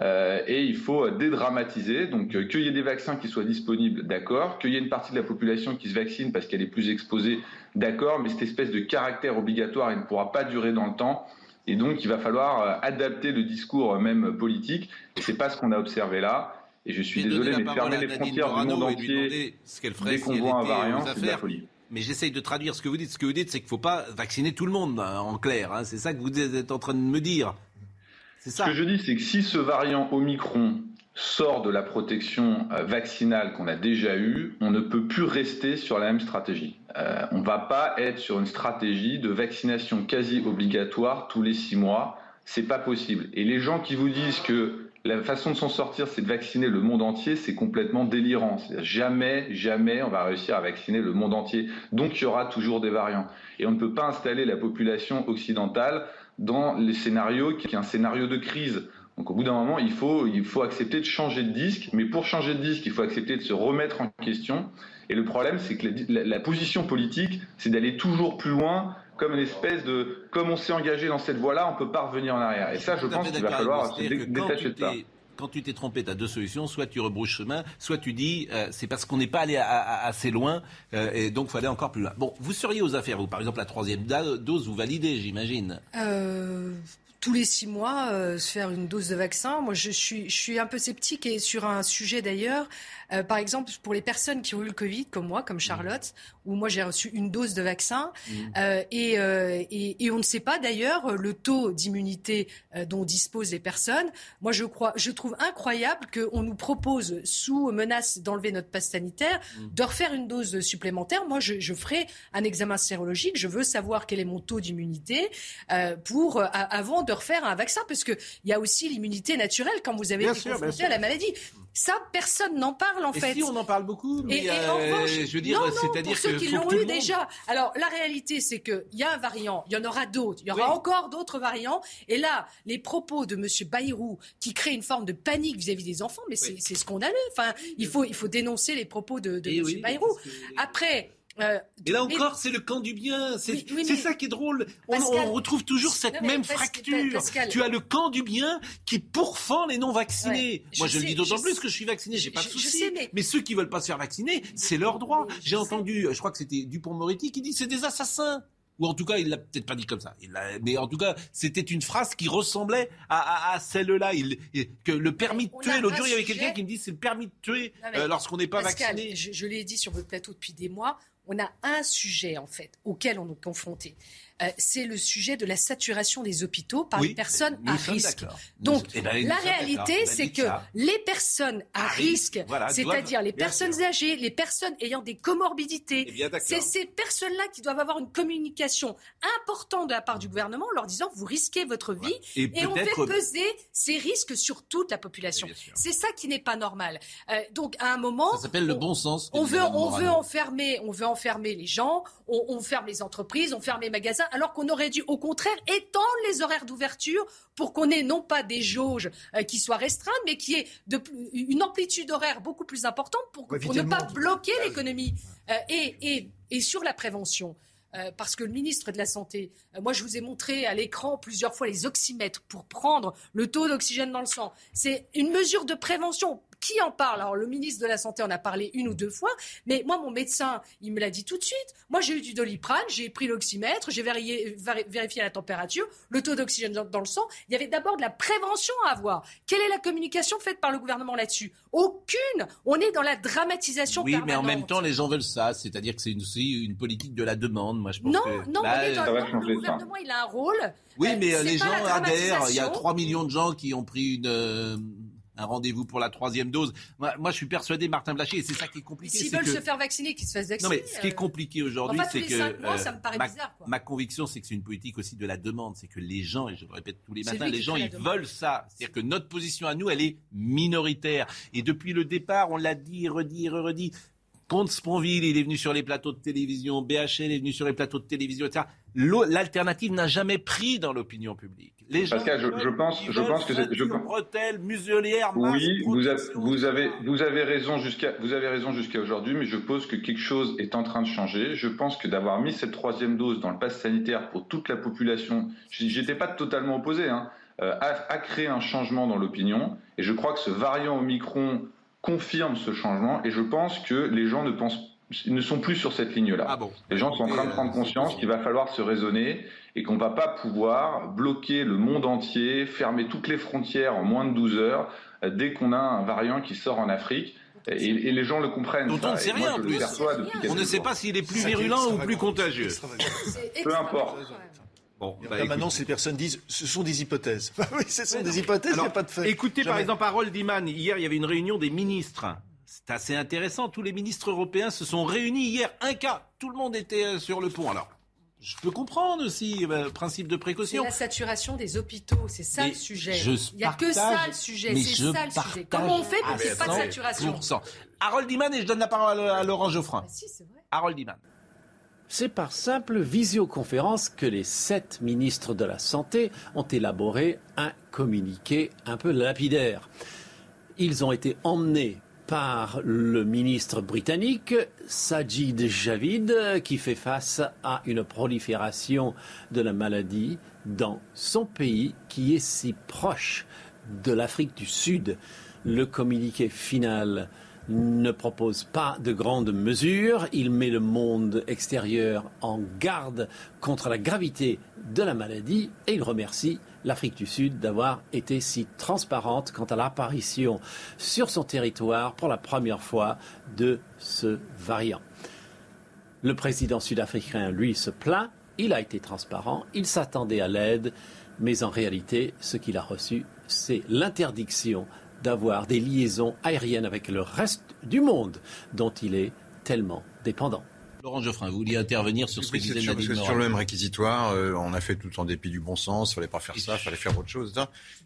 Euh, et il faut dédramatiser. Donc, qu'il y ait des vaccins qui soient disponibles, d'accord. Qu'il y ait une partie de la population qui se vaccine parce qu'elle est plus exposée, d'accord. Mais cette espèce de caractère obligatoire, il ne pourra pas durer dans le temps. Et donc, il va falloir euh, adapter le discours euh, même politique. Et c'est pas ce qu'on a observé là. Et je suis désolé, mais fermer les frontières du monde entier ce qu'elle ferait dès qu'on voit un variant, c'est de la folie. Mais j'essaye de traduire ce que vous dites. Ce que vous dites, c'est qu'il ne faut pas vacciner tout le monde, hein, en clair. Hein. C'est ça que vous êtes en train de me dire. C'est ça. Ce que je dis, c'est que si ce variant Omicron sort de la protection euh, vaccinale qu'on a déjà eue, on ne peut plus rester sur la même stratégie. Euh, on ne va pas être sur une stratégie de vaccination quasi obligatoire tous les six mois. C'est pas possible. Et les gens qui vous disent que la façon de s'en sortir, c'est de vacciner le monde entier, c'est complètement délirant. Jamais, jamais on va réussir à vacciner le monde entier. Donc il y aura toujours des variants. Et on ne peut pas installer la population occidentale dans les scénarios qui est un scénario de crise. Donc au bout d'un moment, il faut, il faut accepter de changer de disque, mais pour changer de disque, il faut accepter de se remettre en question. Et le problème, c'est que la, position politique, c'est d'aller toujours plus loin, comme une espèce de, comme on s'est engagé dans cette voie-là, on peut pas revenir en arrière. Et ça, je pense qu'il va falloir se détacher de ça quand tu t'es trompé, tu as deux solutions. Soit tu rebrousses chemin, soit tu dis euh, c'est parce qu'on n'est pas allé assez loin euh, et donc il faut aller encore plus loin. Bon, vous seriez aux affaires, vous, par exemple, la troisième dose, vous validez, j'imagine euh, tous les six mois euh, se faire une dose de vaccin. Moi, je suis, je suis un peu sceptique et sur un sujet d'ailleurs, euh, par exemple, pour les personnes qui ont eu le Covid, comme moi, comme Charlotte, où moi j'ai reçu une dose de vaccin, mmh. euh, et, et, et, on ne sait pas d'ailleurs le taux d'immunité dont disposent les personnes. Moi, je crois, je trouve incroyable qu'on nous propose, sous menace d'enlever notre passe sanitaire, mmh. de refaire une dose supplémentaire. Moi, je, je, ferai un examen sérologique. Je veux savoir quel est mon taux d'immunité pour avant de refaire un vaccin, parce qu'il y a aussi l'immunité naturelle quand vous avez été confronté à la maladie. Ça, personne n'en parle en Et fait. si on en parle beaucoup, mais Et, et en euh, revanche, je veux dire, c'est-à-dire ceux qui l'ont eu monde- déjà. Alors la réalité, c'est qu'il y a un variant, il y en aura d'autres, il y aura Oui. encore d'autres variants. Et là, les propos de Monsieur Bayrou, qui créent une forme de panique vis-à-vis des enfants, mais c'est c'est scandaleux. Enfin, il faut il faut dénoncer les propos de, de Eh Monsieur oui, Bayrou. Après. Euh, Et là mais- encore, c'est le camp du bien. C'est Oui, oui, c'est mais- ça qui est drôle. On, Pascal- on retrouve toujours cette Non, même fracture. Pascal- Tu as le camp du bien qui pourfend les non-vaccinés. Ouais, Moi, je je, le dis d'autant plus sais. que je suis vacciné. J'ai pas de souci. mais- ceux qui veulent pas se faire vacciner, c'est leur droit. J'ai entendu, je crois que c'était Dupont-Moretti qui dit c'est des assassins. Ou en tout cas, il l'a peut-être pas dit comme ça. Il mais en tout cas, c'était une phrase qui ressemblait à, à- à celle-là. Il, que le permis de On tuer. L'autre jour, il y avait quelqu'un qui me dit c'est le permis de tuer euh, lorsqu'on n'est pas vacciné. Je, je l'ai dit sur votre plateau depuis des mois. On a un sujet en fait auquel on est confronté. Euh, c'est le sujet de la saturation des hôpitaux par Oui, les personnes à risque. Nous Donc, eh ben, la réalité, Ben, c'est que ça. les personnes à À risque, risque, voilà, c'est-à-dire les personnes sûr. âgées, les personnes ayant des comorbidités, Eh c'est ces personnes-là qui doivent avoir une communication importante de la part du gouvernement en leur disant vous risquez votre vie Et et, on fait peser ces risques sur toute la population. C'est ça qui n'est pas normal. Euh, donc à un moment, Ça s'appelle le bon sens. on veut, on enfermer, on veut enfermer les gens, on, on ferme les entreprises, on ferme les magasins, alors qu'on aurait dû, au contraire, étendre les horaires d'ouverture pour qu'on ait non pas des jauges euh, qui soient restreintes, mais qui ait de une amplitude horaire beaucoup plus importante pour, Ouais, pour ne pas bloquer l'économie. Euh, et, et, et sur la prévention. euh, parce que le ministre de la Santé, moi je vous ai montré à l'écran plusieurs fois les oxymètres pour prendre le taux d'oxygène dans le sang. C'est une mesure de prévention. Qui en parle? Alors le ministre de la Santé en a parlé une ou deux fois, mais moi mon médecin, il me l'a dit tout de suite. Moi j'ai eu du doliprane, j'ai pris l'oxymètre, j'ai vérifié, la température, le taux d'oxygène dans, dans le sang. Il y avait d'abord de la prévention à avoir. Quelle est la communication faite par le gouvernement là-dessus? Aucune. On est dans la dramatisation Oui, mais en même temps, les gens veulent ça. C'est-à-dire que c'est aussi une politique de la demande. Moi, je pense Non, que non, là, on est dans, non, le gouvernement, il a un rôle. Oui, Euh, mais euh, les gens adhèrent. Il y a dramatisation. 3 millions de gens qui ont pris une, euh, un rendez-vous pour la troisième dose. Moi, moi, je suis persuadé, Martin Blachier, et c'est ça qui est compliqué. S'ils veulent que- se faire vacciner, qu'ils se fassent Non, vacciner. mais ce qui est euh, compliqué aujourd'hui, enfin, c'est que mois, euh, ça me paraît ma, bizarre, quoi. ma conviction, c'est que c'est une politique aussi de la demande. C'est que les gens, et je le répète tous les matins, les gens, ils veulent ça. C'est-à-dire que notre position à nous, elle est minoritaire. Et depuis le départ, on l'a dit, redit, redit. Comte Sponville, il est venu sur les plateaux de télévision. BHL est venu sur les plateaux de télévision, etc. L'alternative n'a jamais pris dans l'opinion publique. Les gens Pascal, je, pense, je pense que c'est, je bretelles, muselière, masque, Oui, vous avez, protection, vous avez, etc. vous avez raison jusqu'à, vous avez raison jusqu'à aujourd'hui, mais je pose que quelque chose est en train de changer. Je pense que d'avoir mis cette troisième dose dans le pass sanitaire pour toute la population, j'étais pas totalement opposé, hein, euh, a, a créé un changement dans l'opinion, et je crois que ce variant Omicron confirme ce changement, et je pense que les gens ne pensent, ne sont plus sur cette ligne-là. Ah bon. Les gens sont en train de prendre conscience qu'il va falloir se raisonner et qu'on va pas pouvoir bloquer le monde entier, fermer toutes les frontières en moins de 12 heures euh, dès qu'on a un variant qui sort en Afrique. Et, et les gens le comprennent. Dont on ne sait moi, rien, en plus. On quelques ne sait pas s'il est plus est virulent ou plus contagieux. Peu importe. Bon, Là, bah, maintenant, ces personnes disent ce sont des hypothèses. *laughs* oui, ce sont des hypothèses, il n'y a Alors, pas de fait. Écoutez par exemple Harold Iman. Hier, il y avait une réunion des ministres. C'est assez intéressant. Tous les ministres européens se sont réunis hier. Un cas. Tout le monde était euh, sur le pont. Alors, je peux comprendre aussi euh, principe de C'est précaution. la saturation des hôpitaux, c'est ça Mais le sujet. je Il n'y a que ça le sujet, c'est ça le sujet. Comment on fait pour qu'il n'y ait pas de 100%. saturation Harold Iman et je donne la parole à à Laurent Geoffrin. Ah, si, c'est vrai. Harold Iman. C'est par simple visioconférence que les sept ministres de la Santé ont élaboré un communiqué un peu lapidaire. Ils ont été emmenés par le ministre britannique Sajid Javid qui fait face à une prolifération de la maladie dans son pays qui est si proche de l'Afrique du Sud. Le communiqué final ne propose pas de grandes mesures, il met le monde extérieur en garde contre la gravité de la maladie et il remercie l'Afrique du Sud d'avoir été si transparente quant à l'apparition sur son territoire pour la première fois de ce variant. Le président sud-africain, lui, se plaint, il a été transparent, il s'attendait à l'aide, mais en réalité, ce qu'il a reçu, c'est l'interdiction d'avoir des liaisons aériennes avec le reste du monde dont il est tellement dépendant. Laurent Geoffrin, vous vouliez intervenir sur ce que Oui, disait c'est sur, Nadine c'est Morano. sur le même réquisitoire, euh, on a fait tout en dépit du bon sens, il fallait pas faire ça, il fallait faire autre chose.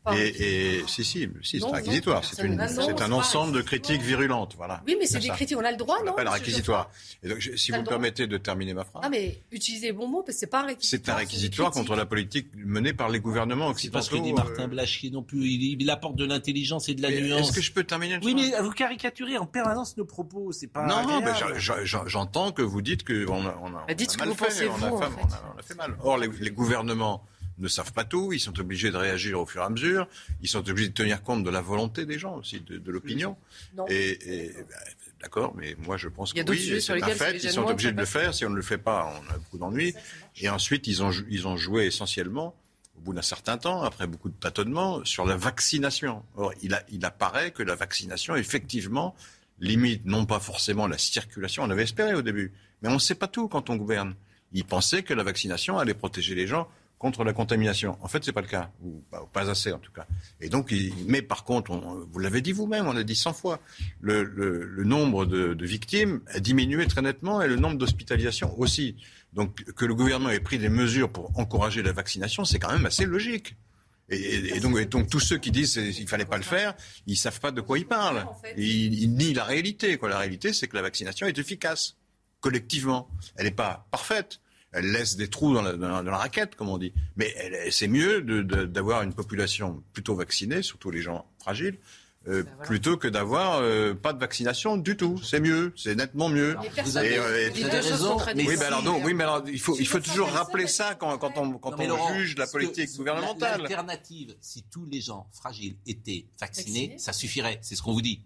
Pas Et, et si, si, si c'est un réquisitoire, c'est, ne c'est c'est un pas ensemble de critiques virulentes. Voilà. Oui, mais c'est C'est des critiques. On a le droit, On non monsieur réquisitoire. Et donc, je- si vous me permettez de terminer ma phrase. Ah, mais utilisez les bons mots, parce que c'est pas un réquisitoire. C'est un réquisitoire contre la politique menée par les gouvernements C'est pas ce que occidentaux. dit Martin euh, Blachier non plus. Il, il apporte de l'intelligence et de la mais nuance. Est-ce que je peux terminer une Oui, mais vous caricaturez en permanence nos propos. C'est pas. Non, non, j'entends que vous dites que on a, on a, dites on a ce que mal fait, pensez, on a vous, en fait- fait. on a- on a fait mal. Or, les, les gouvernements ne savent pas tout, ils sont obligés de réagir au fur et à mesure, ils sont obligés de tenir compte de la volonté des gens aussi, de, de l'opinion. Et, et, bah, d'accord, mais moi je pense que oui, c'est un fait, ils sont obligés de le faire. Si on ne le fait pas, on a beaucoup d'ennuis. Et ensuite, ils ont, jou- ils ont joué essentiellement au bout d'un certain temps, après beaucoup de tâtonnements, sur la vaccination. Or, il, a, il apparaît que la vaccination, effectivement, limite non pas forcément la circulation, on avait espéré au début, mais on ne sait pas tout quand on gouverne. Ils pensaient que la vaccination allait protéger les gens contre la contamination. En fait, c'est pas le cas, ou pas, ou pas assez en tout cas. Et donc, il- mais par contre, on- vous l'avez dit vous-même, on l'a dit 100 fois, le, le- le nombre de, de victimes a diminué très nettement et le nombre d'hospitalisations aussi. Donc, que le gouvernement ait pris des mesures pour encourager la vaccination, c'est quand même assez logique. Et, et- et donc, et donc, tous ceux qui disent qu'il fallait pas le faire, ils savent pas de quoi ils parlent. Ils, ils nient la réalité. Quoi. La réalité, c'est que la vaccination est efficace, collectivement. Elle n'est pas parfaite. Elle laisse des trous dans la, dans la- dans la raquette, comme on dit. Mais c'est mieux d'avoir une population plutôt vaccinée, surtout les gens fragiles, euh, plutôt que d'avoir euh, pas de vaccination du tout. C'est mieux, c'est nettement mieux. Et, euh, et- oui, mais alors, non, oui, mais alors, il faut, il faut toujours rappeler ça quand, quand on, quand Non, on Laurent, juge la que- politique gouvernementale. L'alternative, si tous les gens fragiles étaient vaccinés, Vaccinés. ça suffirait. C'est ce qu'on vous dit.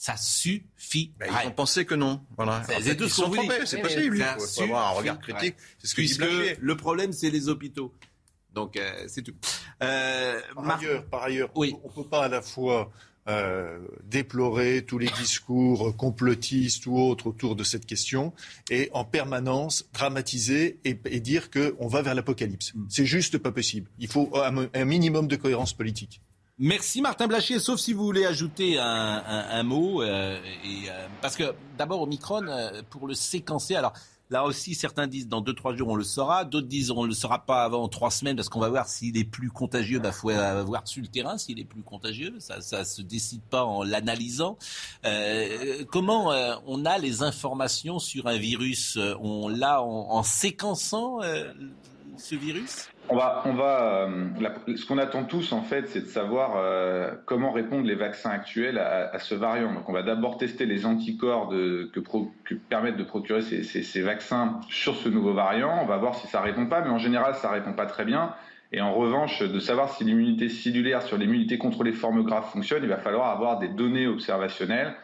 Ça suffit. Ben, ils ont pensé que non. Voilà. C'est les deux sont trompés, Oui, possible. ça faut, avoir un regard critique. C'est ce que Puisque le problème, c'est les hôpitaux. Donc, euh, c'est tout. Euh, Par ailleurs, par ailleurs Oui. on ne peut pas à la fois euh, déplorer tous les discours complotistes ou autres autour de cette question et en permanence dramatiser et, et dire qu'on va vers l'apocalypse. Mm. C'est juste pas possible. Il faut un, un minimum de cohérence politique. Merci Martin Blachier, sauf si vous voulez ajouter un, un- un mot. euh, et, euh, parce que d'abord Omicron, euh, pour le séquencer, alors là aussi certains disent dans deux trois jours on le saura, d'autres disent on ne le saura pas avant trois semaines parce qu'on va voir s'il est plus contagieux. Il faut euh, voir sur le terrain s'il est plus contagieux. Ça ça se décide pas en l'analysant. Euh, comment euh, on a les informations sur un virus? On l'a en, en séquençant ce virus? On va, on va, euh, ce qu'on attend tous en fait, c'est de savoir euh, comment répondent les vaccins actuels à, à ce variant. Donc, on va d'abord tester les anticorps de, que, pro- que permettent de procurer ces, ces- ces vaccins sur ce nouveau variant. On va voir si ça répond pas, mais en général, ça répond pas très bien. Et en revanche, de savoir si l'immunité cellulaire sur l'immunité contre les formes graves fonctionne, il va falloir avoir des données observationnelles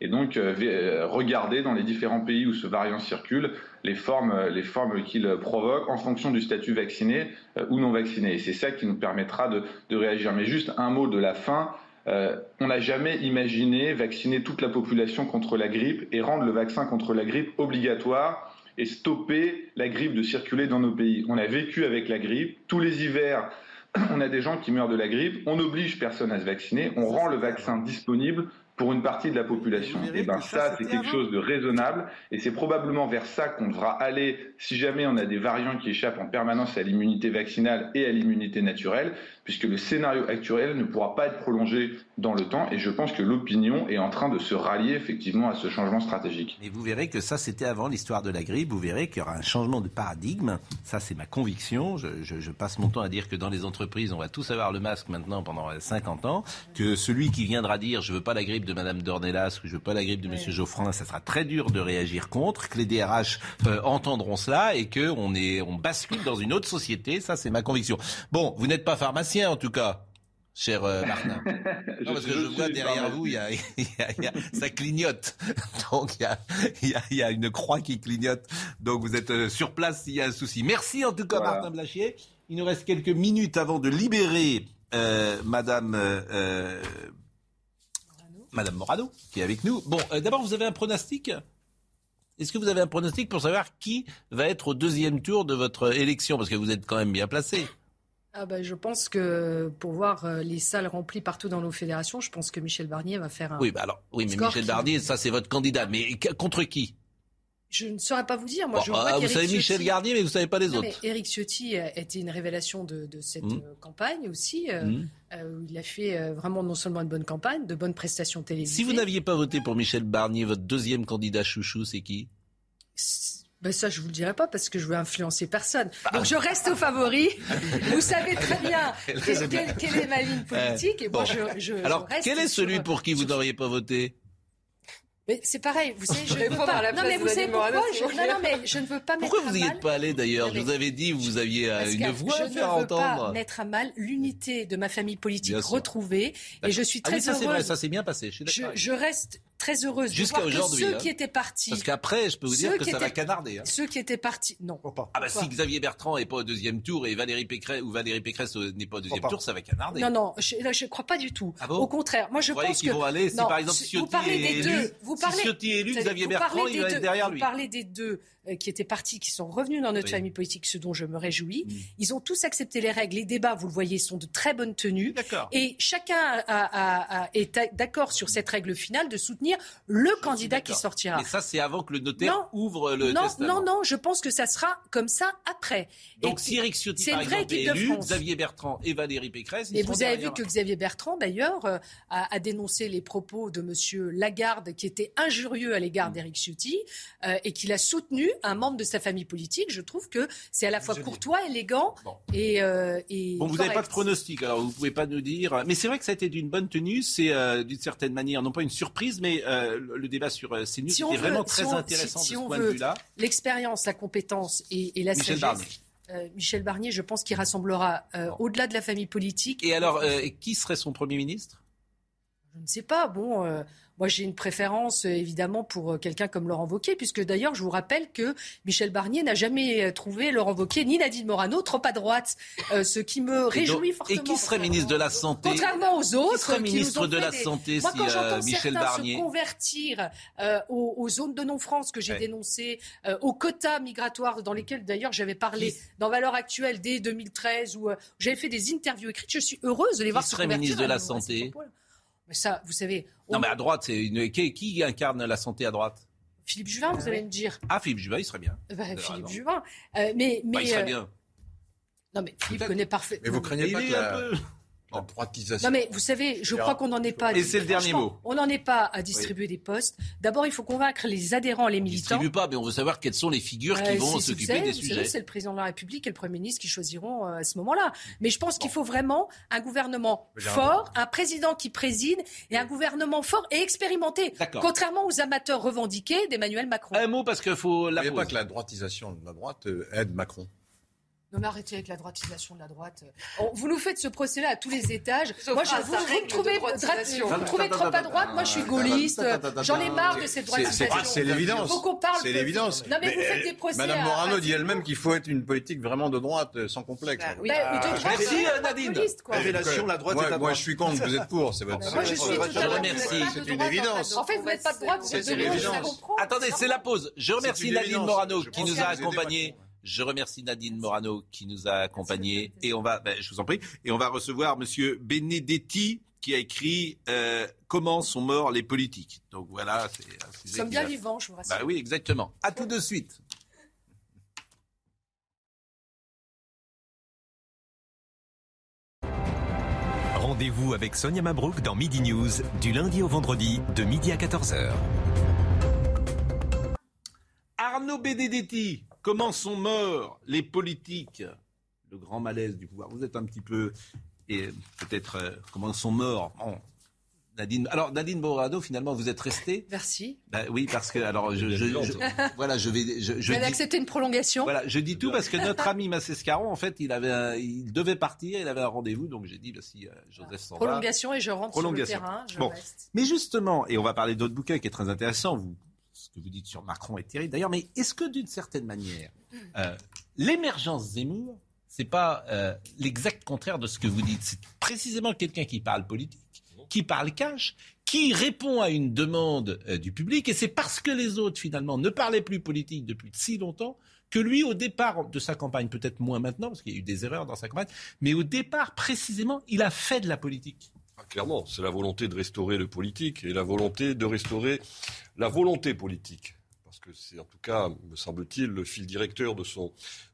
et donc euh, euh, regarder dans les différents pays où ce variant circule les formes, euh, les formes qu'il provoque en fonction du statut vacciné euh, ou non vacciné. Et c'est ça qui nous permettra de, de réagir. Mais juste un mot de la fin. Euh, on n'a jamais imaginé vacciner toute la population contre la grippe et rendre le vaccin contre la grippe obligatoire et stopper la grippe de circuler dans nos pays. On a vécu avec la grippe. Tous les hivers, *clears throat* on a des gens qui meurent de la grippe. On n'oblige personne à se vacciner. On rend le vaccin disponible pour une partie de la population. Et ben ça, c'est quelque chose de raisonnable et c'est probablement vers ça qu'on devra aller si jamais on a des variants qui échappent en permanence à l'immunité vaccinale et à l'immunité naturelle, puisque le scénario actuel ne pourra pas être prolongé dans le temps et je pense que l'opinion est en train de se rallier effectivement à ce changement stratégique. Et vous verrez que ça, c'était avant l'histoire de la grippe. Vous verrez qu'il y aura un changement de paradigme. Ça, c'est ma conviction. Je, je- je passe mon temps à dire que dans les entreprises, on va tous avoir le masque maintenant pendant euh, 50 ans. Que celui qui viendra dire je veux pas la grippe de Madame Dornelas ou je veux pas la grippe de Monsieur Geoffrin, ça sera très dur de réagir contre. Que les DRH euh, entendront cela et que on est, on bascule dans une autre société. Ça, c'est ma conviction. Bon, vous n'êtes pas pharmacien en tout cas. Cher euh, *laughs* Martin. Non, parce que je, vois derrière vous, il y a, il y a- il y a- ça clignote. *laughs* Donc il y a, une croix qui clignote. Donc vous êtes euh, sur place s'il y a un souci. Merci en tout cas Voilà. Martin Blachier. Il nous reste quelques minutes avant de libérer euh, Madame Madame Morano qui est avec nous. Bon, euh, d'abord vous avez un pronostic? Est-ce que vous avez un pronostic pour savoir qui va être au deuxième tour de votre élection? Parce que vous êtes quand même bien placé. Ah bah, je pense que pour voir euh, les salles remplies partout dans nos fédérations, je pense que Michel Barnier va faire un. Oui, bah alors, oui, mais Michel qui- Barnier, ça c'est votre candidat. Mais contre qui? Je ne saurais pas vous dire. Moi, Bon, je vois ah, vous savez Michel Garnier, mais vous savez pas les Non, autres. Éric Ciotti a été une révélation de, de cette Mm. euh, campagne aussi. euh, Mm. euh, où il a fait euh, vraiment non seulement une bonne campagne, de bonnes prestations télévisées. Si vous n'aviez pas voté pour Michel Barnier, votre deuxième candidat chouchou, c'est qui? Ben ça, je vous le dirai pas parce que je veux influencer personne. Bah. Donc je reste au favori. *laughs* vous savez très bien Elle quelle, est ma ligne politique. Et moi, Bon. je, je- je Alors, reste quel est sur- celui pour qui vous n'auriez pas voté? Mais c'est pareil, vous savez, je ne veux pas. la Non, mais vous savez pourquoi je... vous Non, non, mais je ne veux pas Pourquoi mettre vous à n'y mal. êtes pas allé d'ailleurs Je vous avais dit, vous aviez euh, Pascal, une voix à je faire ne veux pas entendre. mettre à mal l'unité de ma famille politique retrouvée. Et je suis Ah très oui, ça c'est vrai, heureuse. ça s'est bien passé. Je suis Je, je reste très heureuse de Jusqu'à voir que aujourd'hui, ceux hein. qui étaient partis, Parce qu'après, je peux vous dire Ceux que qui ça va canarder. hein. ceux qui étaient partis, non. Ah bah si Xavier Bertrand n'est pas au deuxième tour et Valérie Pécresse ou Valérie Pécresse euh, n'est pas au deuxième tour, ça va canarder. Non, non, je ne crois pas du tout. Ah bon Au contraire, moi je Vous croyez pense qu'ils que vont aller si non, par exemple vous Ciotti parlez est des élu, deux. Vous si parlez, Ciotti est élu, Xavier vous Bertrand, parlez il des va être deux- derrière Vous lui. parlez des deux qui étaient partis, qui sont revenus dans notre Oui. famille politique, ce dont je me réjouis. Mm. Ils ont tous accepté les règles. Les débats, vous le voyez, sont de très bonne tenue. D'accord. Et chacun a- a- a- est d'accord sur cette règle finale de soutenir le candidat qui sortira. Mais ça, c'est avant que le notaire Non. ouvre le non, testament. non, non, je pense que ça sera comme ça après. Donc Et- si Eric Ciotti, par exemple, est élu, France. Xavier Bertrand et Valérie Pécresse, ils Et vous avez vu que Xavier Bertrand, d'ailleurs, euh, a, a dénoncé les propos de M. Lagarde qui étaient injurieux à l'égard Mm. d'Éric Ciotti euh, et qu'il a soutenu un membre de sa famille politique. Je trouve que c'est à la fois courtois, élégant Bon. et, euh, et Bon, vous n'avez pas de pronostic, alors vous pouvez pas nous dire. Mais c'est vrai que ça a été d'une bonne tenue. C'est euh, d'une certaine manière, non pas une surprise, mais euh, le débat sur CNews Si était vraiment si très on- intéressant si- de ce on point veut de vue-là. L'expérience, la compétence et, et la Michel sagesse. Barnier. euh, Michel Barnier, je pense qu'il rassemblera euh, au-delà de la famille politique. Et alors, euh, qui serait son premier ministre? Je ne sais pas. Bon, euh, moi j'ai une préférence euh, évidemment pour euh, quelqu'un comme Laurent Wauquiez, puisque d'ailleurs je vous rappelle que Michel Barnier n'a jamais euh, trouvé Laurent Wauquiez ni Nadine Morano trop à droite, euh, ce qui me Et donc- réjouit Et fortement. qui serait ministre de la Santé Contrairement aux autres, Qui serait ministre de la des- Santé Moi, si quand euh, Michel Barnier se convertir euh, aux, aux zones de non-France que j'ai Ouais. dénoncées, euh, aux quotas migratoires dans lesquels d'ailleurs j'avais parlé Qui- dans Valeurs Actuelles dès 2013, où j'avais fait des interviews écrites, je suis heureuse de les Qui voir se serait convertir ministre de la Santé. Mais ça, vous savez, Non, on- mais à droite, c'est une. Qui, qui incarne la santé à droite? Philippe Juvin, vous allez me dire. Ah, Philippe Juvin, il serait bien. Bah, Philippe raison. Juvin. Euh, mais, mais, Bah, il serait euh, bien. Non, mais Philippe connaît parfaitement. Mais vous craignez pas que la, peu- la droitisation Non, mais vous savez, je crois qu'on n'en est pas. Et c'est le dernier mot. On n'en est pas à distribuer des postes. D'abord, il faut convaincre les adhérents, les On ne militants. distribue pas, mais on veut savoir quelles sont les figures qui Euh, vont si vous s'occuper des vous sujets. C'est le président de la République et le Premier ministre qui choisiront euh, à ce moment-là. Mais je pense qu'il faut vraiment un gouvernement fort, un président qui préside et un gouvernement fort et expérimenté. D'accord. Contrairement aux amateurs revendiqués d'Emmanuel Macron. Un mot parce qu'il faut la pas que la droitisation de la droite euh, aide Macron Non mais arrêtez avec la droitisation de la droite. Vous nous faites ce procès-là à tous les étages. Sauf Moi, je, vous, me trouvez, vous me trouvez trop à droite. Moi, je suis gaulliste. J'en ai marre de cette droitisation. C'est l'évidence. Faut qu'on parle C'est de- l'évidence. Non, mais vous faites des procès Madame Morano à- dit elle-même qu'il faut être une politique vraiment de droite, euh, sans complexe. Bah, oui. Ou de droite, Merci, c'est euh, pas Nadine. Révélation, la droite moi, est à moi, droite. je suis contre, vous êtes pour. C'est *laughs* votre. Moi, je suis votre- pas C'est une évidence. En fait, vous n'êtes pas de droite, vous êtes C'est de gauche. Attendez, c'est la pause. Je remercie Nadine. Morano qui nous a accompagnés. Je remercie Nadine Morano qui nous a accompagnés et on va, ben, je vous en prie, et on va recevoir Monsieur Benedetti qui a écrit euh, Comment sont morts les politiques. Donc voilà, Nous sommes bien va- vivants, je vous rassure. Bah oui, exactement. À tout de suite. Rendez-vous avec Sonia Mabrouk dans Midi News du lundi au vendredi de midi à 14h. Arnaud Benedetti, comment sont morts les politiques? Le grand malaise du pouvoir. Vous êtes un petit peu, et peut-être, euh, comment sont morts? Bon, Nadine, alors Nadine Morano, finalement, vous êtes resté Merci. Ben oui, parce que alors je, je- je- *laughs* voilà, je vais, je, je Vous avez dis- accepté une prolongation voilà, je dis tout parce que notre *laughs* ami Massescaron, en fait, il avait, un- il devait partir, il avait un rendez-vous, donc j'ai dit, bah, si euh, Joseph s'en va. Prolongation et je rentre Prolongation. sur le terrain. Je Bon. reste. Mais justement, et on va parler d'autres bouquins qui est très intéressant, vous, que vous dites sur Macron est terrible d'ailleurs, mais est-ce que d'une certaine manière, euh, l'émergence Zemmour, c'est pas euh, l'exact contraire de ce que vous dites C'est précisément quelqu'un qui parle politique, qui parle cash, qui répond à une demande euh, du public, et c'est parce que les autres, finalement, ne parlaient plus politique depuis si longtemps que lui, au départ de sa campagne, peut-être moins maintenant, parce qu'il y a eu des erreurs dans sa campagne, mais au départ, précisément, il a fait de la politique. Ah, Clairement, c'est la volonté de restaurer le politique et la volonté de restaurer la volonté politique. Parce que c'est en tout cas, me semble-t-il, le fil directeur de son,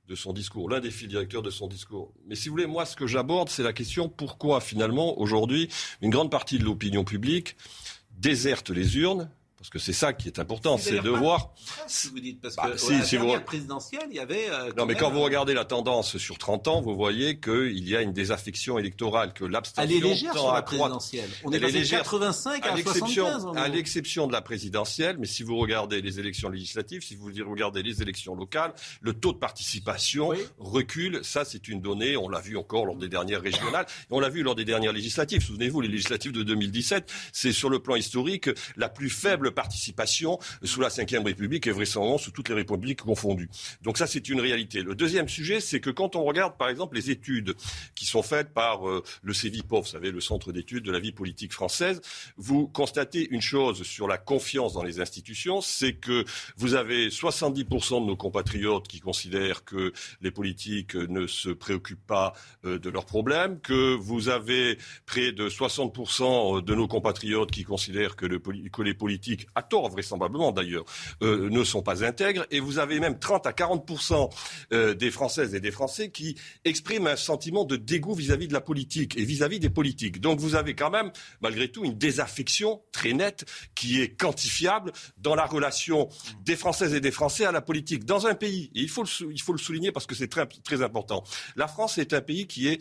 de son discours, l'un des fils directeurs de son discours. Mais si vous voulez, moi, ce que j'aborde, c'est la question pourquoi, finalement, aujourd'hui, une grande partie de l'opinion publique déserte les urnes parce que c'est ça qui est important, c'est de voir. Si vous dites, parce Bah, que si, la si vous- dernière présidentielle, il y avait. euh, Non, mais quand vous regardez la tendance sur 30 ans, vous voyez qu'il y a une désaffection électorale, que l'abstention Elle est légère sur à la présidentielle. On est de légère 85 à l'exception- 75, en À l'exception de la présidentielle, mais si vous regardez les élections législatives, si vous regardez les élections locales, le taux de participation recule. Ça, c'est une donnée. On l'a vu encore lors des dernières régionales. Et on l'a vu lors des dernières législatives. Souvenez-vous, les législatives de 2017, c'est sur le plan historique la plus faible participation sous la Ve République et vraisemblablement sous toutes les républiques confondues. Donc ça, c'est une réalité. Le deuxième sujet, c'est que quand on regarde, par exemple, les études qui sont faites par euh, le CEVIPOF, vous savez, le Centre d'études de la vie politique française, vous constatez une chose sur la confiance dans les institutions, c'est que vous avez 70% de nos compatriotes qui considèrent que les politiques ne se préoccupent pas euh, de leurs problèmes, que vous avez près de 60% de nos compatriotes qui considèrent que, que les politiques, à tort vraisemblablement d'ailleurs, euh, ne sont pas intègres, et vous avez même 30 à 40% euh, des Françaises et des Français qui expriment un sentiment de dégoût vis-à-vis de la politique et vis-à-vis des politiques. Donc vous avez quand même, malgré tout, une désaffection très nette qui est quantifiable dans la relation des Françaises et des Français à la politique. Dans un pays, et il faut le, souligner parce que c'est très important, la France est un pays qui est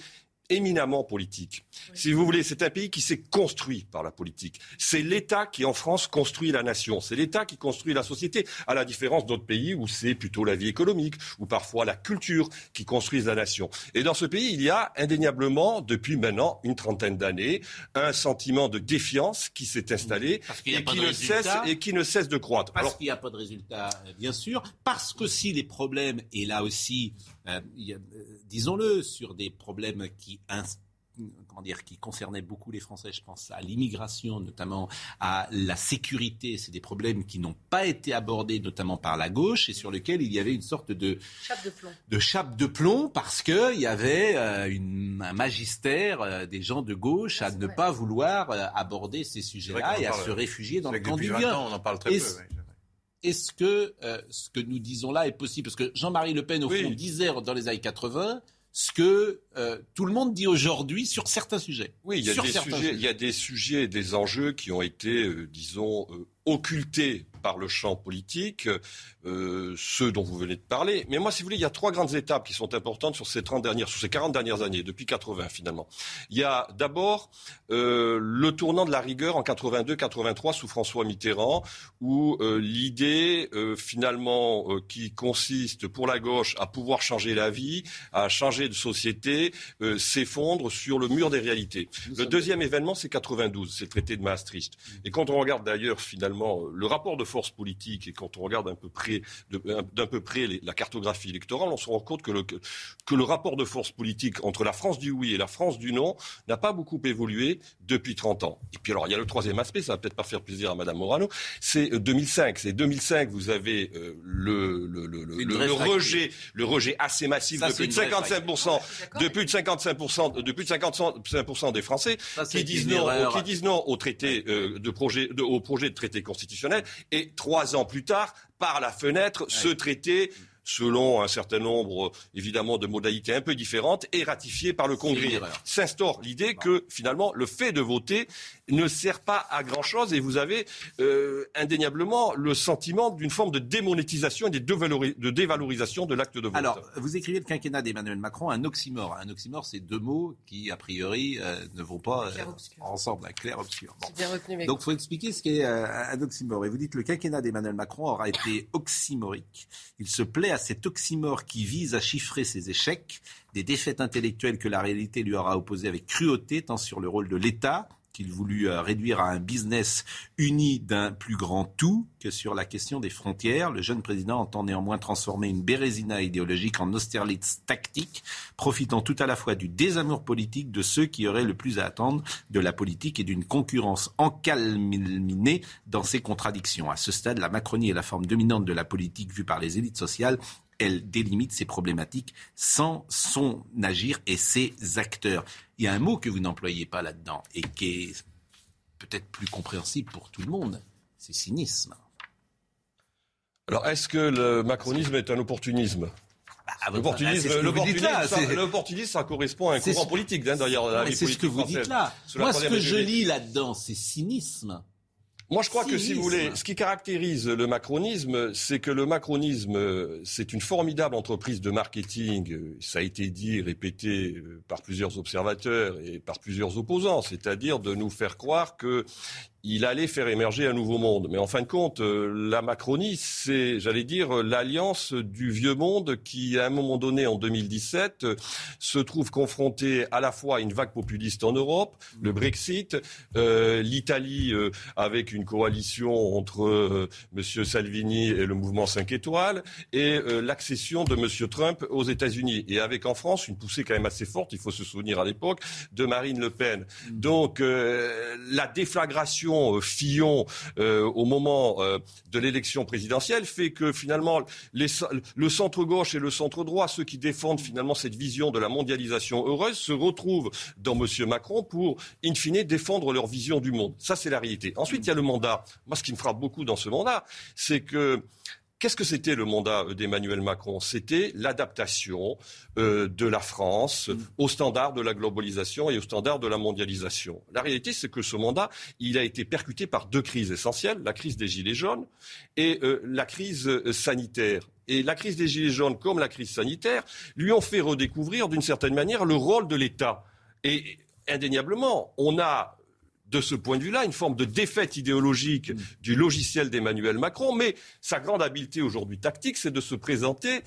éminemment politique. Si vous voulez, c'est un pays qui s'est construit par la politique. C'est l'État qui, en France, construit la nation. C'est l'État qui construit la société, à la différence d'autres pays où c'est plutôt la vie économique, ou parfois la culture qui construisent la nation. Et dans ce pays, il y a indéniablement, depuis maintenant une trentaine d'années, un sentiment de défiance qui s'est installé et qui, ne cesse, et qui ne cesse de croître. Parce Alors, qu'il n'y a pas de résultat, euh, bien sûr. Parce que si les problèmes, et là aussi, euh, euh, disons-le, sur des problèmes qui comment dire, qui concernaient beaucoup les Français, je pense à l'immigration, notamment à la sécurité, c'est des problèmes qui n'ont pas été abordés, notamment par la gauche, et sur lesquels il y avait une sorte de, Chape de plomb. de chape de plomb parce que il y avait euh, une, un magistère euh, des gens de gauche à ne pas vouloir euh, aborder ces sujets-là et à parle. se réfugier dans le camp du 20 bien. on en parle très peu, oui. Est-ce que euh, ce que nous disons là est possible? Parce que Jean-Marie Le Pen, au fond, disait dans les années 80 ce que euh, tout le monde dit aujourd'hui sur certains sujets. Oui, il y, a des sujets, il y a des sujets et des enjeux qui ont été, euh, disons, occultés par le champ politique, euh, ceux dont vous venez de parler. Mais moi, si vous voulez, il y a trois grandes étapes qui sont importantes sur ces 30 dernières, sur ces 40 dernières années, depuis 80 finalement. Il y a d'abord euh, le tournant de la rigueur en 82-83 sous François Mitterrand, où euh, l'idée finalement qui consiste pour la gauche à pouvoir changer la vie, à changer de société, s'effondre sur le mur des réalités. Le deuxième événement, c'est 92, c'est le traité de Maastricht. Et quand on regarde d'ailleurs finalement le rapport de force politique et quand on regarde un peu près, d'un peu près les- la cartographie électorale, on se rend compte que le, que, le rapport de force politique entre la France du oui et la France du non n'a pas beaucoup évolué depuis 30 ans. Et puis alors, il y a le troisième aspect, ça va peut-être pas faire plaisir à Madame Morano, c'est euh, 2005. C'est 2005, vous avez euh, le, le, rejet, le rejet assez massif Ça, de plus de une vraie 55%, de plus de 55%, de plus de 55% des Français Ça, qui disent non, qui disent non au traité euh, de projet, de- au projet de traité constitutionnel. Et trois ans plus tard, par la fenêtre, ce traité selon un certain nombre, évidemment, de modalités un peu différentes, est ratifié par le Congrès. S'instaure l'idée que, finalement, le fait de voter ne sert pas à grand-chose et vous avez euh, indéniablement le sentiment d'une forme de démonétisation et de, dévalori- de dévalorisation de l'acte de vote. Alors, vous écrivez le quinquennat d'Emmanuel Macron un oxymore. Un oxymore, c'est deux mots qui, a priori, euh, ne vont pas euh, ensemble, un clair obscur. Bon. Donc, il faut expliquer ce qu'est euh, un oxymore. Et vous dites le quinquennat d'Emmanuel Macron aura été oxymorique. Il se plaît à cet oxymore qui vise à chiffrer ses échecs, des défaites intellectuelles que la réalité lui aura opposées avec cruauté, tant sur le rôle de l'État qu'il voulut euh, réduire à un business uni d'un plus grand tout que sur la question des frontières. Le jeune président entend néanmoins transformer une bérésina idéologique en Austerlitz tactique, profitant tout à la fois du désamour politique de ceux qui auraient le plus à attendre de la politique et d'une concurrence encalminée dans ses contradictions. À ce stade, la Macronie est la forme dominante de la politique vue par les élites sociales. Elle délimite ses problématiques sans son agir et ses acteurs. Il y a un mot que vous n'employez pas là-dedans et qui est peut-être plus compréhensible pour tout le monde. C'est cynisme. Alors, est-ce que le macronisme est un opportunisme? Ah, L'opportunisme, l'opportunisme, ça, correspond à un courant politique, hein, d'ailleurs, C'est ce que vous dites là. Moi, ce que je lis là-dedans, c'est cynisme. Moi, je crois que si vous voulez, ce qui caractérise le macronisme, c'est que le macronisme, c'est une formidable entreprise de marketing. Ça a été dit, répété euh, par plusieurs observateurs et par plusieurs opposants, c'est-à-dire de nous faire croire que il allait faire émerger un nouveau monde. Mais en fin de compte, euh, la Macronie, c'est, j'allais dire, euh, l'alliance du vieux monde qui, à un moment donné, en 2017, euh, se trouve confronté à la fois à une vague populiste en Europe, le Brexit, euh, l'Italie euh, avec une coalition entre euh, M. Salvini et le mouvement 5 étoiles, et l'accession de M. Trump aux États-Unis. Et avec en France une poussée quand même assez forte, il faut se souvenir à l'époque, de Marine Le Pen. Donc euh, la déflagration euh, Fillon euh, au moment euh, de l'élection présidentielle fait que finalement le centre-gauche et le centre-droit, ceux qui défendent finalement cette vision de la mondialisation heureuse, se retrouvent dans M. Macron pour, in fine, défendre leur vision du monde. Ça, c'est la réalité. Ensuite, il y a le mandat. Moi, ce qui me frappe beaucoup dans ce mandat, c'est que Qu'est-ce que c'était le mandat euh, d'Emmanuel Macron? C'était l'adaptation euh, de la France aux standards de la globalisation et aux standards de la mondialisation. La réalité, c'est que ce mandat, il a été percuté par deux crises essentielles la crise des gilets jaunes et euh, la crise euh, sanitaire. Et la crise des gilets jaunes, comme la crise sanitaire, lui ont fait redécouvrir d'une certaine manière le rôle de l'État. Et indéniablement, on a de ce point de vue-là, une forme de défaite idéologique du logiciel d'Emmanuel Macron, mais sa grande habileté aujourd'hui tactique, c'est de se présenter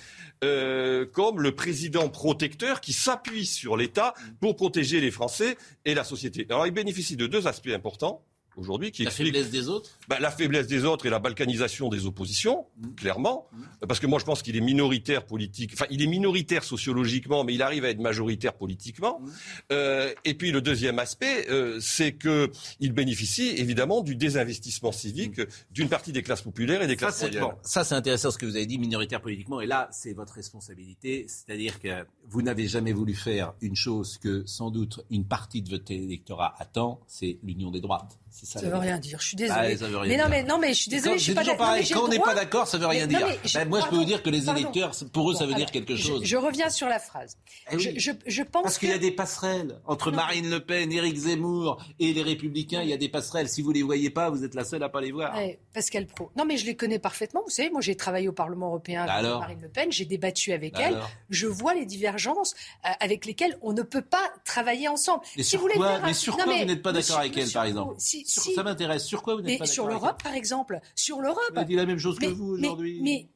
euh, comme le président protecteur qui s'appuie sur l'État pour protéger les Français et la société. Alors, il bénéficie de deux aspects importants aujourd'hui qui La faiblesse des autres bah, la faiblesse des autres et la balkanisation des oppositions, Mmh. clairement. Parce que moi, je pense qu'il est minoritaire politique. Enfin, il est minoritaire sociologiquement, mais il arrive à être majoritaire politiquement. Mmh. Euh, et puis, le deuxième aspect, euh, c'est que il bénéficie évidemment du désinvestissement civique d'une partie des classes populaires et des Ça, classes moyennes. bon. Ça, c'est intéressant ce que vous avez dit, minoritaire politiquement. Et là, c'est votre responsabilité. C'est-à-dire que vous n'avez jamais voulu faire une chose que, sans doute, une partie de votre électorat attend, c'est l'union des droites. Ça. Ça veut rien dire. Je suis Ah, désolée. mais non, dire. mais non, mais je suis désolée. quand- Je suis pas toujours. Non, pareil. Quand on n'est pas d'accord, ça veut rien Mais- non, dire. mais je- Ben, moi, je peux vous dire que les pardon. électeurs, pour eux, ça veut dire quelque chose. Je, reviens sur la phrase. Eh oui. je, je, je pense Parce qu'il y a des passerelles entre Marine Le Pen, Éric Zemmour et les Républicains. Il y a des passerelles. Si vous les voyez pas, vous êtes la seule à pas les voir. Ouais, Pascal Pro. Non, mais je les connais parfaitement. Vous savez, moi, j'ai travaillé au Parlement européen avec Alors Marine Le Pen. J'ai débattu avec elle. Alors Je vois les divergences euh, avec lesquelles on ne peut pas travailler ensemble. Mais Si sur quoi, vous n'êtes pas d'accord avec elle, par exemple si- Sur- si- Ça m'intéresse. Sur quoi vous n'êtes Mais pas sur l'Europe, par exemple. Sur l'Europe. Elle dit la même chose que vous aujourd'hui. Mais,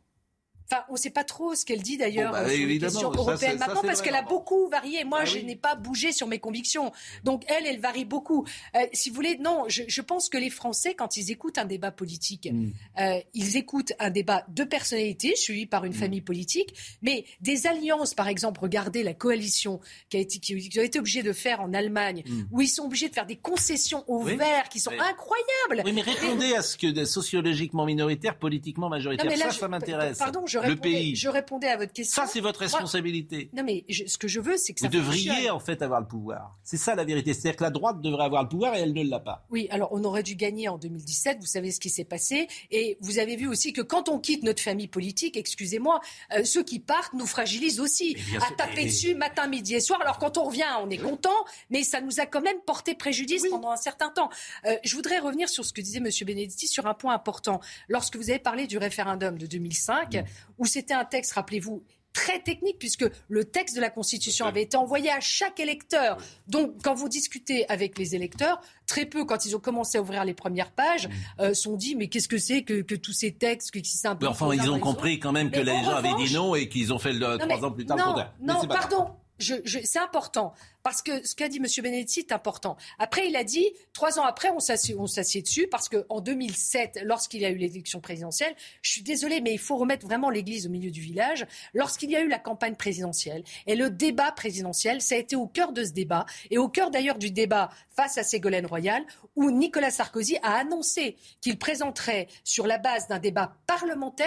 Enfin, on ne sait pas trop ce qu'elle dit d'ailleurs Bon, bah, euh, sur les questions européennes maintenant parce qu'elle a Laurent. beaucoup varié. Moi, Ah je oui. n'ai pas bougé sur mes convictions. Donc elle, elle varie beaucoup. Euh, si vous voulez, non, je, je pense que les Français, quand ils écoutent un débat politique, Mm. euh, ils écoutent un débat de personnalité suivi par une Mm. famille politique, mais des alliances, par exemple, regardez la coalition qui a été, qui, a été obligée de faire en Allemagne, Mm. où ils sont obligés de faire des concessions aux Oui. Verts qui sont Oui. incroyables. Oui, mais répondez à ce que sociologiquement minoritaire, politiquement majoritaire. Non, mais là, ça, je- ça m'intéresse. Pardon, je Le répondais, pays. je répondais à votre question. Ça, c'est votre Moi- responsabilité. non, mais je- ce que je veux, c'est que Vous ça devriez fonctionne. en fait avoir le pouvoir. C'est ça la vérité. C'est-à-dire que la droite devrait avoir le pouvoir et elle ne l'a pas. Oui, alors on aurait dû gagner en 2017, vous savez ce qui s'est passé. Et vous avez vu aussi que quand on quitte notre famille politique, excusez-moi, euh, ceux qui partent nous fragilisent aussi. À taper et- dessus matin, midi et soir. Alors quand on revient, on est content, mais ça nous a quand même porté préjudice pendant un certain temps. Euh, je voudrais revenir sur ce que disait M. Benedetti sur un point important. Lorsque vous avez parlé du référendum de 2005, Mm. Où c'était un texte, rappelez-vous, très technique puisque le texte de la Constitution avait été envoyé à chaque électeur. Donc, quand vous discutez avec les électeurs, très peu, quand ils ont commencé à ouvrir les premières pages, euh, sont dit mais qu'est-ce que c'est que, que tous ces textes, que qui Mais enfin, ils ont compris quand même que Mais les en gens avaient dit non et qu'ils ont fait le Non, trois mais- ans plus tard non, Non, pardon. Je, je- c'est important parce que ce qu'a dit M. Benedetti est important. Après, il a dit trois ans après, on s'assied, dessus parce que en 2007, lorsqu'il y a eu l'élection présidentielle, je suis désolée, mais il faut remettre vraiment l'église au milieu du village. Lorsqu'il y a eu la campagne présidentielle et le débat présidentiel, ça a été au cœur de ce débat et au cœur d'ailleurs du débat face à Ségolène Royal, où Nicolas Sarkozy a annoncé qu'il présenterait sur la base d'un débat parlementaire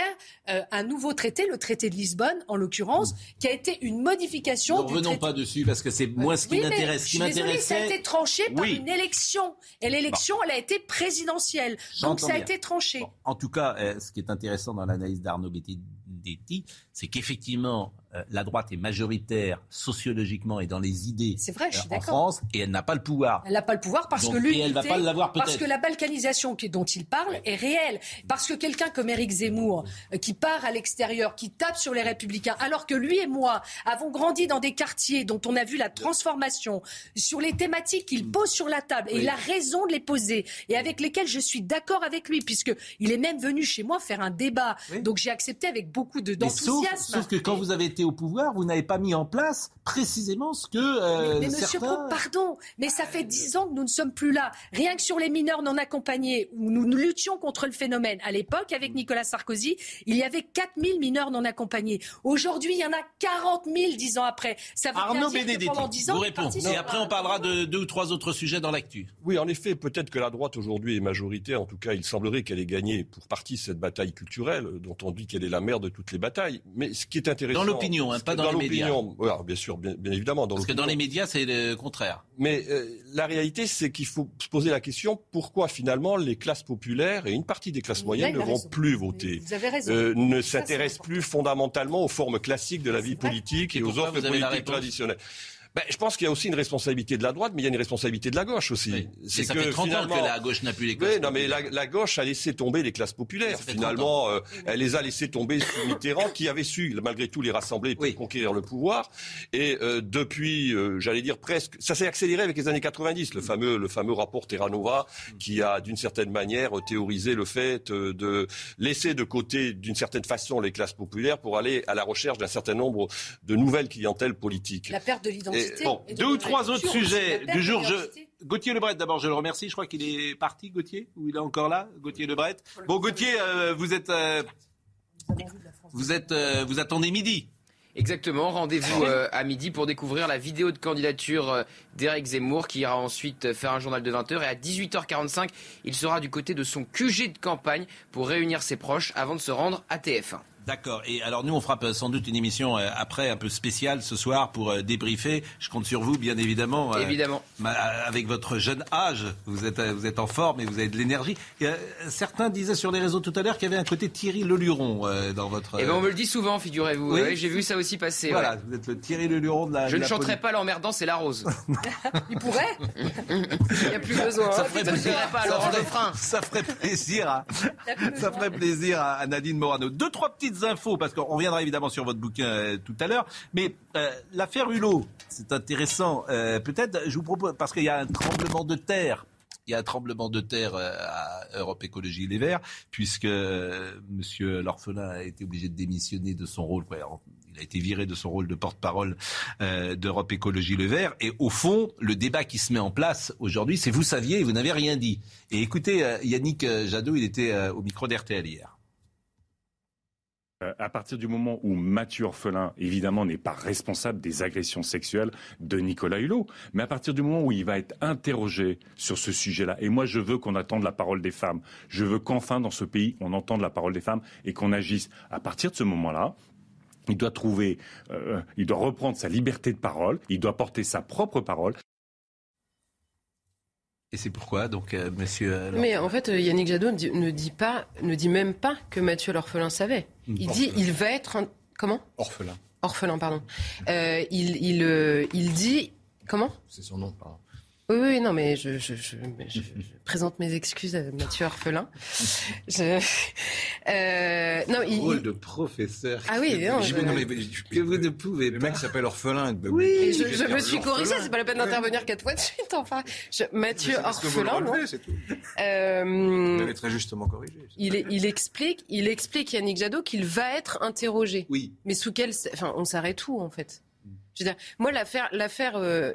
euh, un nouveau traité, le traité de Lisbonne en l'occurrence, qui a été une modification Ne revenons traité. pas dessus parce que c'est moins ce qui Oui, m'intéresse. Ce qui désolée, ça a été tranché par une élection. Et l'élection, elle a été présidentielle. Donc ça a bien. été tranché. En tout cas, euh, ce qui est intéressant dans l'analyse d'Arnaud Bettinetti, c'est qu'effectivement, euh, la droite est majoritaire sociologiquement et dans les idées C'est vrai, je suis euh, en. France, et elle n'a pas le pouvoir. Elle n'a pas le pouvoir parce Donc, que et l'unité, elle va pas l'avoir parce que la balkanisation dont il parle est réelle. Parce que quelqu'un comme Éric Zemmour, euh, qui part à l'extérieur, qui tape sur les républicains, alors que lui et moi avons grandi dans des quartiers dont on a vu la transformation, sur les thématiques qu'il pose sur la table, et Oui. il a raison de les poser, et avec lesquelles je suis d'accord avec lui, puisque il est même venu chez moi faire un débat. Donc j'ai accepté avec beaucoup de- Mais sauf, que quand vous avez été au pouvoir, vous n'avez pas mis en place précisément ce que euh, Mais monsieur certains... Pro, pardon, mais ça fait dix ans que nous ne sommes plus là. Rien que sur les mineurs non accompagnés, où nous, nous luttions contre le phénomène. À l'époque, avec Nicolas Sarkozy, il y avait 4000 mineurs non accompagnés. Aujourd'hui, il y en a 40 000 dix ans après. Ça veut Arnaud dire que pendant dix ans, vous répond. Et après, on parlera de deux ou trois autres sujets dans l'actu. Oui, en effet, peut-être que la droite aujourd'hui est majoritaire. En tout cas, il semblerait qu'elle ait gagné pour partie cette bataille culturelle, dont on dit qu'elle est la mère de toutes les batailles. Mais ce qui est intéressant. Dans l'opinion, hein, pas dans les médias. l'opinion, ouais, alors, bien sûr, bien, bien évidemment. Dans Parce que dans les médias, c'est le contraire. Mais euh, la réalité, c'est qu'il faut se poser la question pourquoi finalement les classes populaires et une partie des classes moyennes ne a vont raison. plus voter, Vous avez raison. euh, ne s'intéressent plus fondamentalement aux formes classiques de la vie politique et, aux pourquoi offres politiques traditionnelles. Ben, je pense qu'il y a aussi une responsabilité de la droite, mais il y a une responsabilité de la gauche aussi. Mais ça fait 30 ans que la gauche n'a plus les classes Oui, non, mais la, la gauche a laissé tomber les classes populaires. Finalement, euh, elle les a laissé tomber sous Mitterrand, qui avait su, malgré tout, les rassembler pour conquérir le pouvoir. Et euh, depuis, euh, j'allais dire presque, ça s'est accéléré avec les années 90, le fameux, le fameux rapport Terranova, qui a, d'une certaine manière, théorisé le fait euh, de laisser de côté, d'une certaine façon, les classes populaires pour aller à la recherche d'un certain nombre de nouvelles clientèles politiques. La perte de l'identité. Bon, Deux ou trois autres sujets du jour. Je... Gauthier Lebret, d'abord, je le remercie. Je crois qu'il est parti, Gauthier, ou il est encore là, Gauthier Lebret. Bon, Gauthier, euh, vous êtes, euh, vous êtes, euh, vous attendez midi. Exactement, rendez-vous euh, à midi pour découvrir la vidéo de candidature euh, d'Éric Zemmour qui ira ensuite euh, faire un journal de 20h et à 18h45, il sera du côté de son QG de campagne pour réunir ses proches avant de se rendre à TF1. D'accord. Et alors nous, on fera sans doute une émission euh, après un peu spéciale ce soir pour euh, débriefer. Je compte sur vous, bien évidemment. euh, Évidemment. ma- avec votre jeune âge, vous êtes, vous êtes en forme et vous avez de l'énergie. Euh, certains disaient sur les réseaux tout à l'heure qu'il y avait un côté Thierry Leluron euh, dans votre. Et ben on me le dit souvent, figurez-vous. Oui. Ouais, J'ai vu ça aussi passer. Voilà, ouais. vous êtes le Thierry Leluron de la. Je de ne la chanterai politique. pas l'emmerdant, c'est la rose. *laughs* Il pourrait Il n'y a plus besoin. Ça hein, ferait plaisir, pas à ça Laurent ferait- Geoffrin. ça ferait plaisir, à, ça ferait plaisir à, à Nadine Morano. Deux, trois infos, parce qu'on reviendra évidemment sur votre bouquin euh, tout à l'heure. Mais euh, l'affaire Hulot, c'est intéressant. Euh, Peut-être, je vous propose, parce qu'il y a un tremblement de terre. Il y a un tremblement de terre à Europe Écologie Les Verts, puisque Monsieur l'orphelin a été obligé de démissionner de son rôle. Il a été viré de son rôle de porte-parole d'Europe Écologie Le Vert. Et au fond, le débat qui se met en place aujourd'hui, c'est vous saviez et vous n'avez rien dit. Et écoutez, Yannick Jadot, il était au micro d'RTL hier. Euh, À partir du moment où Mathieu Orphelin, évidemment, n'est pas responsable des agressions sexuelles de Nicolas Hulot, mais à partir du moment où il va être interrogé sur ce sujet-là, et moi je veux qu'on attende la parole des femmes, je veux qu'enfin dans ce pays on entende la parole des femmes et qu'on agisse. À partir de ce moment-là, il doit trouver, euh, il doit reprendre sa liberté de parole, il doit porter sa propre parole. Et c'est pourquoi, donc, euh, monsieur. euh, Mais en fait, euh, Yannick Jadot ne dit, ne dit pas, ne dit même pas que Mathieu l'orphelin savait. Il dit, Orphelin. il va être un... comment? Orphelin. Orphelin, pardon. Euh, il, il, euh, il dit comment? C'est son nom, pardon. Oui, oui, non, mais je, je, je, mais je- je *laughs* présente mes excuses à Mathieu Orphelin. Je, euh, non, il, Rôle de professeur. Ah oui, non, je- non, mais- que vous ne pouvez Le mec s'appelle Orphelin. Oui, je, je me suis corrigée, c'est pas la peine d'intervenir quatre fois de suite, enfin. Je- Mathieu Orphelin, non c'est tout. Euh, Vous l'avez très justement corrigé. il, est- il explique, il explique Yannick Jadot qu'il va être interrogé. Oui. Mais sous quel, enfin, on s'arrête où en fait? Je veux dire, moi l'affaire, l'affaire euh,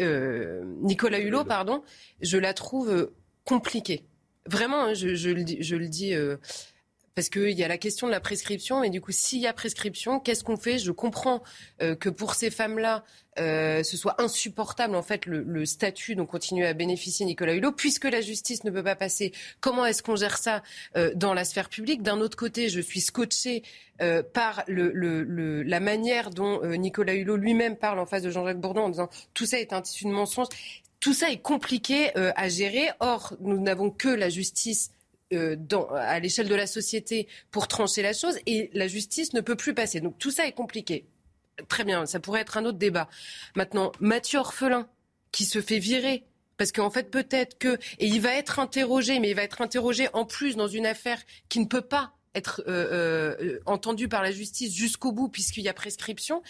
euh, Nicolas Hulot, pardon, je la trouve euh, compliquée. Vraiment, hein, je, je le dis, je le dis Parce qu'il y a la question de la prescription, et du coup, s'il y a prescription, qu'est-ce qu'on fait? Je comprends euh, que pour ces femmes-là, euh, ce soit insupportable, en fait, le, statut dont continue à bénéficier Nicolas Hulot, puisque la justice ne peut pas passer. Comment est-ce qu'on gère ça euh, dans la sphère publique? D'un autre côté, je suis scotché par la manière dont Nicolas Hulot lui-même parle en face de Jean-Jacques Bourdon en disant tout ça est un tissu de mensonges. Tout ça est compliqué à gérer. Or, nous n'avons que la justice euh, à l'échelle de la société pour trancher la chose et la justice ne peut plus passer. Donc tout ça est compliqué. Très bien, ça pourrait être un autre débat. Maintenant, Mathieu Orphelin, qui se fait virer parce qu'en fait, peut-être que. Et il va être interrogé, mais il va être interrogé en plus dans une affaire qui ne peut pas être euh, euh, entendue par la justice jusqu'au bout, puisqu'il y a prescription.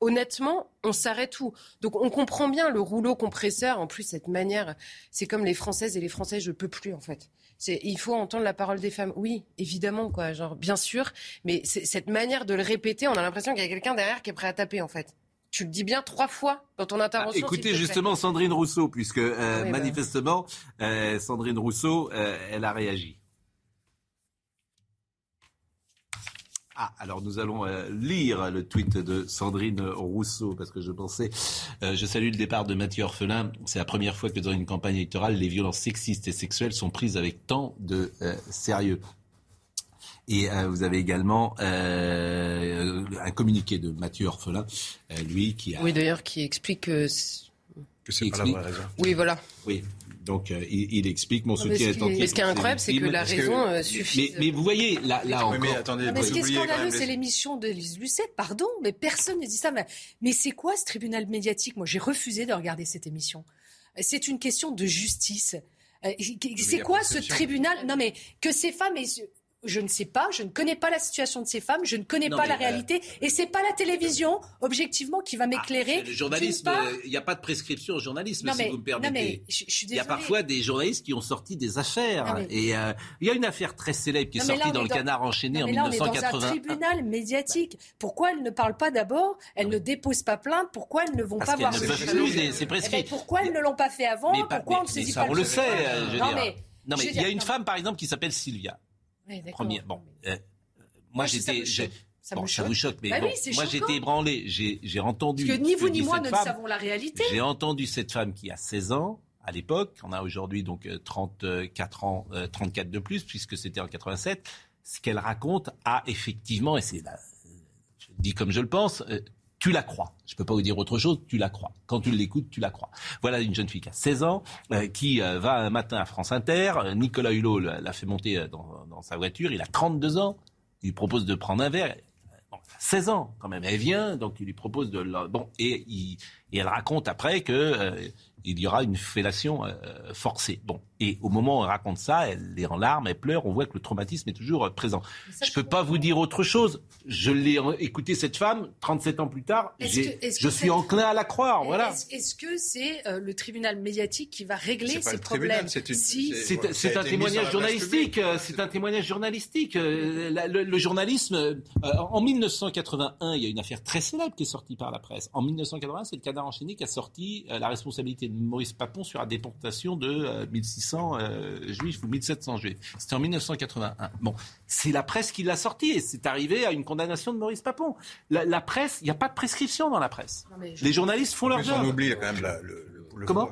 Honnêtement, on s'arrête où? Donc on comprend bien le rouleau compresseur. En plus, cette manière, c'est comme les Françaises et les Français, je peux plus en fait il faut entendre la parole des femmes. Oui, évidemment, quoi, genre, bien sûr. Mais cette manière de le répéter, on a l'impression qu'il y a quelqu'un derrière qui est prêt à taper, en fait. Tu le dis bien trois fois dans ton intervention. Ah, écoutez justement Sandrine Rousseau, puisque euh, manifestement, euh, Sandrine Rousseau, euh, elle a réagi. Ah, alors nous allons euh, lire le tweet de Sandrine Rousseau parce que je pensais, euh, je salue le départ de Mathieu Orphelin. C'est la première fois que dans une campagne électorale, les violences sexistes et sexuelles sont prises avec tant de euh, sérieux. Et vous avez également un communiqué de Mathieu Orphelin, lui qui a... Oui, d'ailleurs, qui explique que... Que c'est pas la vraie raison. Oui, voilà. Oui, donc euh, il, explique mon soutien est. Mais ce qui est incroyable, c'est que la raison euh, suffit. Mais, vous voyez, là, là encore. Mais, attendez, mais ce qui est scandaleux, c'est l'émission de Lise Lucette, pardon, mais personne ne dit ça. Mais, c'est quoi ce tribunal médiatique? Moi, j'ai refusé de regarder cette émission. C'est une question de justice. Euh, c'est quoi ce tribunal? Non, mais que ces femmes je ne sais pas, je ne connais pas la situation de ces femmes, je ne connais pas la euh, réalité, et c'est pas la télévision, objectivement, qui va ah, m'éclairer. le journalisme, il n'y a pas de prescription au journalisme, si vous me permettez. Il y a parfois des journalistes qui ont sorti des affaires, et euh, il y a une affaire très célèbre qui est sortie dans le Canard enchaîné en 1980. On est dans un tribunal médiatique. Pourquoi elles ne parlent pas d'abord? Elles ne déposent pas plainte Pourquoi elles ne vont pas voir le C'est prescrit. Eh ben, pourquoi elles ne l'ont pas fait avant? Pourquoi on ne saisit pas On le sait. Non mais il y a une femme par exemple qui s'appelle Sylvia Premier, bon, euh, moi j'étais. Ça, bon, ça vous choque, mais bah bon, moi j'étais ébranlé. J'ai entendu. Parce que ni vous ni moi ne savons la réalité. J'ai entendu cette femme qui a 16 ans à l'époque, on a aujourd'hui donc 34 euh, ans, 34 euh, de plus, puisque c'était en 87. Ce qu'elle raconte a effectivement, et c'est là, je dis comme je le pense, tu la crois. Je ne peux pas vous dire autre chose, tu la crois. Quand tu l'écoutes, tu la crois. Voilà une jeune fille qui a 16 ans, euh, qui euh, va un matin à France Inter. Euh, Nicolas Hulot l'a fait monter dans, sa voiture. Il a 32 ans. Il lui propose de prendre un verre. Bon, 16 ans quand même. Elle vient, donc il lui propose de... Bon, et, il, et elle raconte après que il y aura une fellation forcée. Bon, et au moment où elle raconte ça, elle est en larmes, elle pleure, on voit que le traumatisme est toujours présent. je ne peux pas vous dire autre chose je l'ai écouté cette femme 37 ans plus tard. je suis enclin à la croire. Voilà. Est-ce que c'est euh, le tribunal médiatique qui va régler ces problèmes C'est un témoignage journalistique. C'est un témoignage journalistique. Le, journalisme. Euh, en 1981, il y a une affaire très célèbre qui est sortie par la presse. En 1981, c'est le canard enchaîné qui a sorti euh, la responsabilité de Maurice Papon sur la déportation de 1600 juifs ou 1700 juifs. C'était en 1981. Bon, c'est la presse qui l'a sorti et c'est arrivé à une condamnation de Maurice Papon. La, presse, il n'y a pas de prescription dans la presse. Les journalistes font leur job. On oublie quand même le, Comment?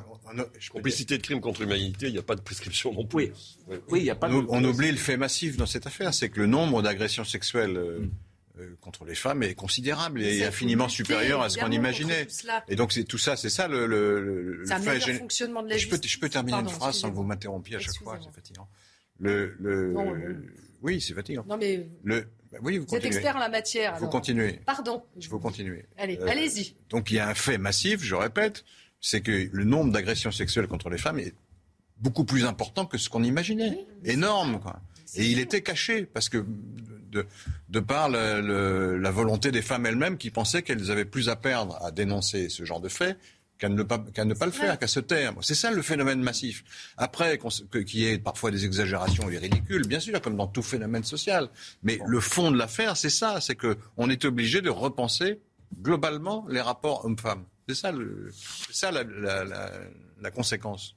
Complicité de crime contre l'humanité, il n'y a pas de prescription non plus. Oui, oui. y a pas on, oublie le fait massif dans cette affaire, c'est que le nombre d'agressions sexuelles euh, mm. Euh, contre les femmes est considérable et infiniment supérieur à ce qu'on imaginait. Et donc c'est tout ça, c'est ça le, le, un fonctionnement de la je peux, je peux terminer une phrase sans que vous m'interrompiez à chaque fois, c'est fatigant. Le, le, oui, c'est fatigant. Non mais le, bah oui, vous, êtes expert en la matière. Il faut continuer. Pardon. Il faut continuer. Allez, euh, allez-y. Donc il y a un fait massif, je répète, c'est que le nombre d'agressions sexuelles contre les femmes est beaucoup plus important que ce qu'on imaginait. Énorme, quoi. Et il était caché parce que de, de par la volonté des femmes elles-mêmes qui pensaient qu'elles avaient plus à perdre à dénoncer ce genre de faits qu'à ne, pas, ne pas le faire, qu'à se taire. C'est ça le phénomène massif. Après, qu'il y ait parfois des exagérations et ridicules, bien sûr, comme dans tout phénomène social. Mais le fond de l'affaire, c'est ça, c'est qu'on est obligé de repenser globalement les rapports hommes-femmes. C'est ça, le, ça la, la, la, conséquence.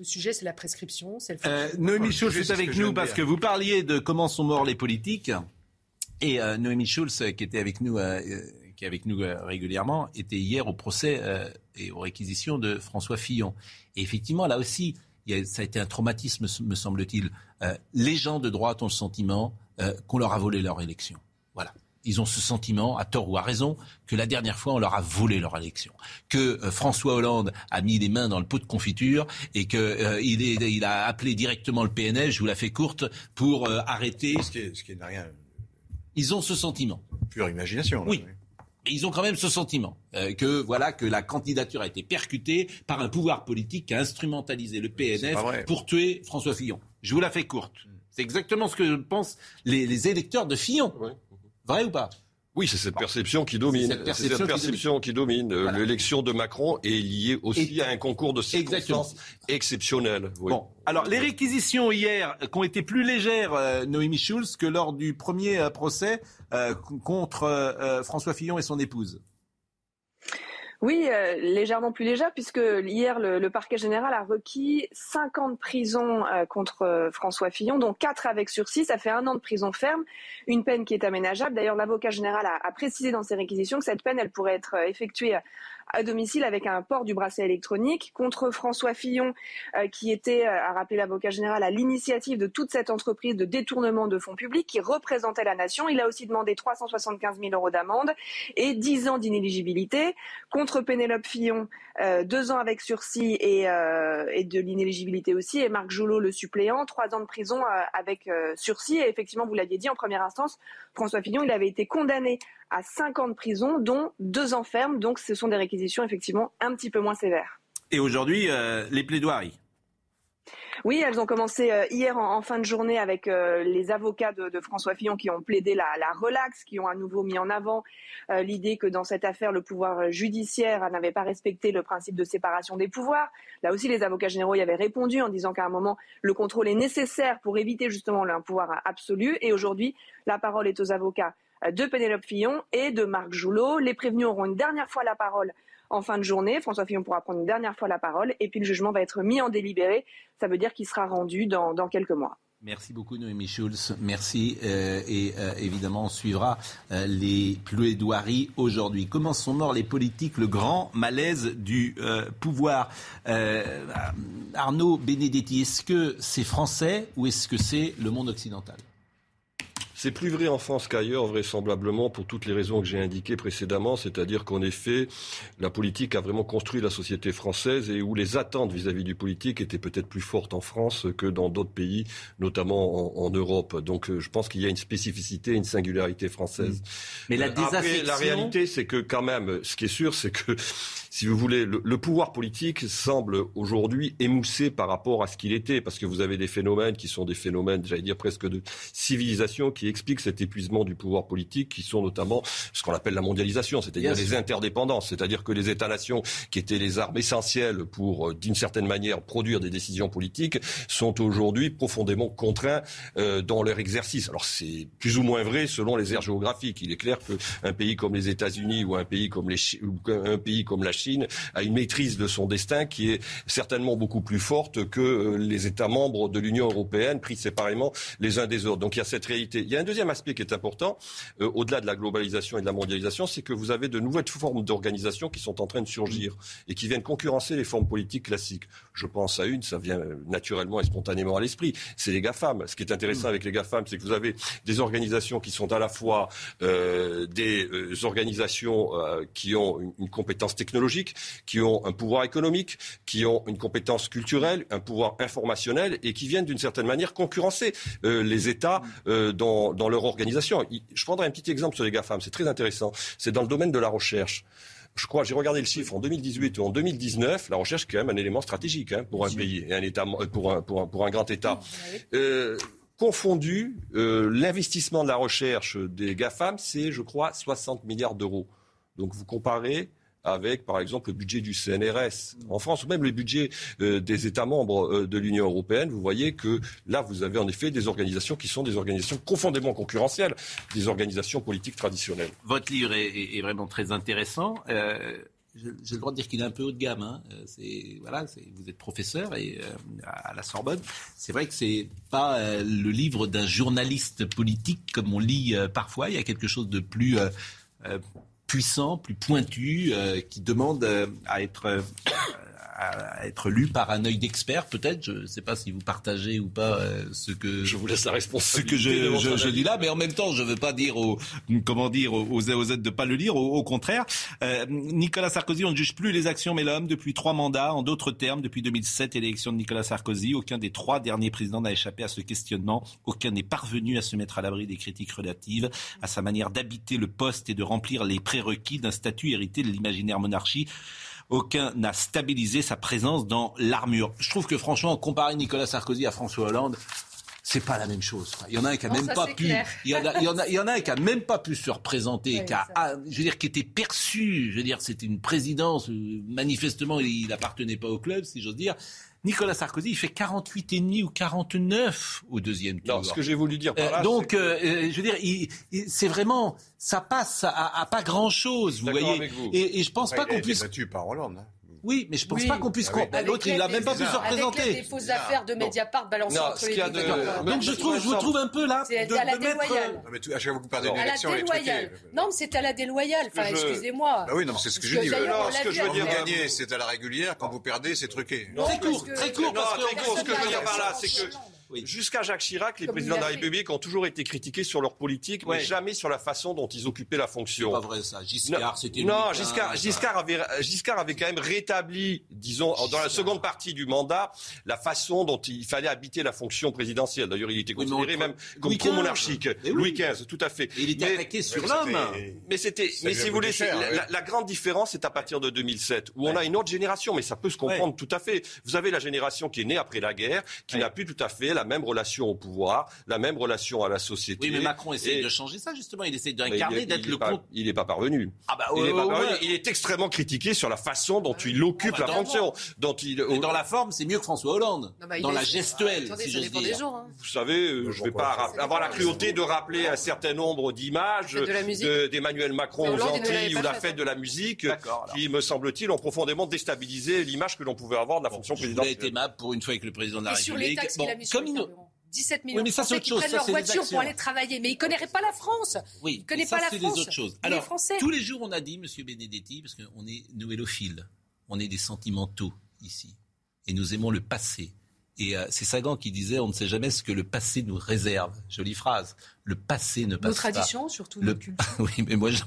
Le sujet, c'est la prescription, c'est le euh, Noémie Schulz est avec nous parce que vous parliez de comment sont morts les politiques. Et euh, Noémie Schulz, qui était avec nous, euh, qui est avec nous régulièrement, était hier au procès et aux réquisitions de François Fillon. Et effectivement, là aussi, ça a été un traumatisme, me semble-t-il. les gens de droite ont le sentiment qu'on leur a volé leur élection. Ils ont ce sentiment, à tort ou à raison, que la dernière fois, on leur a volé leur élection. Que euh, François Hollande a mis les mains dans le pot de confiture et qu'il euh, il a appelé directement le PNL, je vous la fais courte, pour euh, arrêter. Ce qui, n'a rien. Ils ont ce sentiment. Pure imagination. oui. Et ils ont quand même ce sentiment que voilà que la candidature a été percutée par un pouvoir politique qui a instrumentalisé le PNF pour tuer François Fillon. Je vous la fais courte. C'est exactement ce que pensent les, électeurs de Fillon. Vrai ou pas? Oui, c'est cette perception qui domine. C'est cette perception, qui domine. Euh, l'élection de Macron est liée aussi à un concours de circonstances exceptionnel. Bon, alors les réquisitions hier qui ont été plus légères, euh, Noémie Schulz, que lors du premier euh, procès contre François Fillon et son épouse? Oui, euh, légèrement plus légère, puisque hier, le, parquet général a requis 50 prisons euh, contre euh, François Fillon, dont 4 avec sursis. Ça fait un an de prison ferme, une peine qui est aménageable. D'ailleurs, l'avocat général a, a, précisé dans ses réquisitions que cette peine, elle pourrait être effectuée à domicile avec un port du bracelet électronique contre François Fillon, euh, qui était, euh, a rappelé l'avocat général, à l'initiative de toute cette entreprise de détournement de fonds publics qui représentait la nation. Il a aussi demandé 375 000 euros d'amende et 10 ans d'inéligibilité. Contre Pénélope Fillon, euh, deux ans avec sursis et, et de l'inéligibilité aussi. Et Marc Joulot, le suppléant, trois ans de prison avec sursis. Et effectivement, vous l'aviez dit en première instance, François Fillon, il avait été condamné à 5 ans de prison, dont 2 ans ferme. Donc ce sont des réquisitions effectivement un petit peu moins sévères. Et aujourd'hui, euh, les plaidoiries oui, elles ont commencé euh, hier en, fin de journée avec euh, les avocats de, François Fillon qui ont plaidé la, relax, qui ont à nouveau mis en avant l'idée que dans cette affaire, le pouvoir judiciaire n'avait pas respecté le principe de séparation des pouvoirs. Là aussi, les avocats généraux y avaient répondu en disant qu'à un moment, le contrôle est nécessaire pour éviter justement un pouvoir absolu. Et aujourd'hui, la parole est aux avocats de Pénélope Fillon et de Marc Joulot. Les prévenus auront une dernière fois la parole en fin de journée. François Fillon pourra prendre une dernière fois la parole et puis le jugement va être mis en délibéré. Ça veut dire qu'il sera rendu dans, quelques mois. Merci beaucoup Noémie Schulz. Merci. Euh, et euh, évidemment, on suivra euh, les plaidoiries aujourd'hui. Comment sont morts les politiques Le grand malaise du pouvoir? Arnaud Benedetti, est-ce que c'est français ou est-ce que c'est le monde occidental? C'est plus vrai en France qu'ailleurs, vraisemblablement, pour toutes les raisons que j'ai indiquées précédemment, c'est-à-dire qu'en effet, la politique a vraiment construit la société française et où les attentes vis-à-vis du politique étaient peut-être plus fortes en France que dans d'autres pays, notamment en, Europe. Donc euh, je pense qu'il y a une spécificité, une singularité française. Mais la euh, Après, la réalité, c'est que quand même, ce qui est sûr, c'est que si vous voulez, le, pouvoir politique semble aujourd'hui émoussé par rapport à ce qu'il était, parce que vous avez des phénomènes qui sont des phénomènes, j'allais dire presque de civilisation, qui expliquent cet épuisement du pouvoir politique, qui sont notamment ce qu'on appelle la mondialisation, c'est-à-dire les interdépendances, c'est-à-dire que les États-nations, qui étaient les armes essentielles pour, euh, d'une certaine manière, produire des décisions politiques, sont aujourd'hui profondément contraints euh, dans leur exercice. Alors c'est plus ou moins vrai selon les aires géographiques. Il est clair qu'un pays comme les États-Unis ou un pays comme les ou un pays comme la Chine a une maîtrise de son destin qui est certainement beaucoup plus forte que euh, les États membres de l'Union européenne pris séparément les uns des autres. Donc il y a cette réalité. Il y a un deuxième aspect qui est important, euh, au-delà de la globalisation et de la mondialisation, c'est que vous avez de nouvelles formes d'organisation qui sont en train de surgir et qui viennent concurrencer les formes politiques classiques. Je pense à une, ça vient naturellement et spontanément à l'esprit, c'est les GAFAM. Ce qui est intéressant avec les GAFAM, c'est que vous avez des organisations qui sont à la fois euh, des organisations qui ont une compétence technologique, qui ont un pouvoir économique, qui ont une compétence culturelle, un pouvoir informationnel et qui viennent d'une certaine manière concurrencer euh, les États euh, dans, leur organisation. Je prendrai un petit exemple sur les GAFAM, c'est très intéressant. C'est dans le domaine de la recherche je crois, j'ai regardé le chiffre en 2018 ou en 2019, la recherche est quand même un élément stratégique hein, pour un pays et un État, pour un, pour un, grand État. Euh, confondu, l'investissement de la recherche des GAFAM, c'est, je crois, 60 milliards d'euros. Donc vous comparez avec, par exemple, le budget du CNRS en France, ou même le budget euh, des États membres euh, de l'Union européenne, vous voyez que là, vous avez en effet des organisations qui sont des organisations profondément concurrentielles, des organisations politiques traditionnelles. Votre livre est, vraiment très intéressant. Euh, j'ai le droit de dire qu'il est un peu haut de gamme. Hein. Euh, vous êtes professeur et à la Sorbonne. C'est vrai que c'est pas le livre d'un journaliste politique comme on lit parfois. Il y a quelque chose de plus puissant, plus pointu, qui demande à être à être lu par un œil d'expert, peut-être. Je ne sais pas si vous partagez ou pas euh, ce que je vous laisse la Ce que je, je, je, dis là, mais en même temps, je ne veux pas dire aux comment dire aux Z de pas le lire. Au, contraire, euh, Nicolas Sarkozy, on ne juge plus les actions mais l'homme depuis trois mandats. En d'autres termes, depuis 2007 et l'élection de Nicolas Sarkozy, aucun des trois derniers présidents n'a échappé à ce questionnement. Aucun n'est parvenu à se mettre à l'abri des critiques relatives à sa manière d'habiter le poste et de remplir les prérequis d'un statut hérité de l'imaginaire monarchie aucun n'a stabilisé sa présence dans l'armure. Je trouve que franchement, comparer Nicolas Sarkozy à François Hollande, c'est pas la même chose. Il y en a un qui a même pas pu, il y, en a, il y en a, un qui a même pas pu se représenter, qui a, ah, je veux dire, qui était perçu, je veux dire, c'était une présidence, euh, manifestement, il n'appartenait pas au club, si j'ose dire. Nicolas Sarkozy, il fait 48,5 ou 49 au deuxième tour. Non, ce que j'ai voulu dire par euh, là, Donc, euh, je veux dire, c'est vraiment, ça passe à, pas grand-chose, vous voyez. Et, et, je pense pas qu'on puisse... battu par Hollande. Hein. Oui, mais je pense pas qu'on puisse. Ah L'autre, il n'a même pas pu se représenter. Avec les fausses affaires de Mediapart balancées entre les deux. Donc je trouve, je vous trouve un peu là. C'est à la déloyale. Non, mais à chaque fois que vous parlez d'une élection, déloyale. Non, mais c'est à la déloyale. Enfin, excusez-moi. Bah oui, non, c'est ce que je dis. Ce que je veux dire, gagner, c'est à la régulière. Quand vous perdez, c'est truqué. Très court, très court. très court. Ce que je veux dire par là, c'est que Jusqu'à Jacques Chirac, les présidents de la République ont toujours été critiqués sur leur politique, mais jamais sur la façon dont ils occupaient la fonction. C'est pas vrai ça. Giscard, c'était Non, Giscard, Giscard, avait, Giscard avait quand même rétabli, disons, dans la seconde partie du mandat, la façon dont il fallait habiter la fonction présidentielle. D'ailleurs, il était considéré même comme pro-monarchique. Louis XV, tout à fait. Et il était attaqué sur l'homme. Mais c'était, mais si vous voulez, la, la, grande différence, c'est à partir de 2007, où on a une autre génération, mais ça peut se comprendre tout à fait. Vous avez la génération qui est née après la guerre, qui n'a plus tout à fait la même relation au pouvoir, la même relation à la société. Oui, mais Macron essaie de changer ça, justement. Il essaie d'incarner, d'être le compte. Il n'est pas parvenu. Ah bah, il, est pas parvenu. il est extrêmement critiqué sur la façon dont il occupe ah bah, la fonction. Dont il, dans la forme, c'est mieux que François Hollande. bah, dans la gestuelle, si j'ose dire. Jours, hein. Vous savez, euh, je ne vais pas avoir la cruauté de rappeler un certain nombre d'images d'Emmanuel Macron aux Antilles ou la fête de la musique, qui, me semble-t-il, ont profondément déstabilisé l'image que l'on pouvait avoir de la fonction présidentielle. Il a été aimable pour une fois avec le président de la République. Comme il 17 millions de Français qui prennent leur voiture pour aller travailler. Mais ils ne connaissent pas la France. Oui, ils ne connaissent pas la France. autres choses. Alors, tous les jours, on a dit, Monsieur Benedetti, parce qu'on est noëlophiles, on est des sentimentaux ici. Et nous aimons le passé. Et euh, c'est Sagan qui disait on ne sait jamais ce que le passé nous réserve. Jolie phrase. Le passé ne passe pas. Nos traditions, surtout. Le... *laughs* oui, mais moi, je,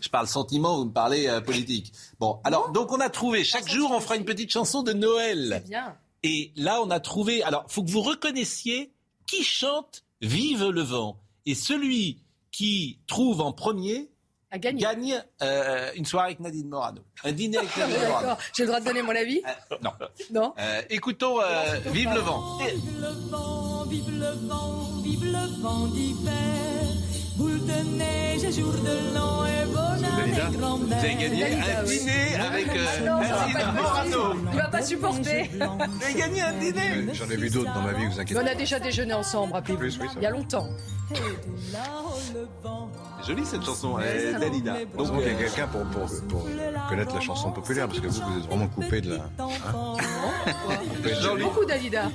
je, parle sentiment, vous me parlez euh, politique. Bon, alors, donc on a trouvé, chaque jour, on fera une petite chanson de Noël. C'est bien. Et là, on a trouvé. Alors, faut que vous reconnaissiez qui chante Vive le vent. Et celui qui trouve en premier gagne euh, une soirée avec Nadine Morano. Un dîner avec *laughs* Nadine Morano. J'ai le droit de donner mon avis euh, Non. Non. Euh, écoutons Vive le vent. Vive le vent, vive le vent, vive le vent d'hiver. Boule de neige, jour de l'an et bonheur et grand-mère. Vous avez gagné un dîner avec Nadine Morano. Il va pas supporter. Vous avez gagné un dîner. J'en ai vu d'autres dans ma vie, vous inquiétez pas. On a déjà déjeuné ensemble, rappelez-vous. Il y a longtemps. Jolie cette chanson, euh, Dalida. Donc il y a quelqu'un pour, pour, pour, connaître la chanson populaire, parce que vous, vous êtes vraiment coupé de la. Hein Jean-Luc beaucoup Dalida.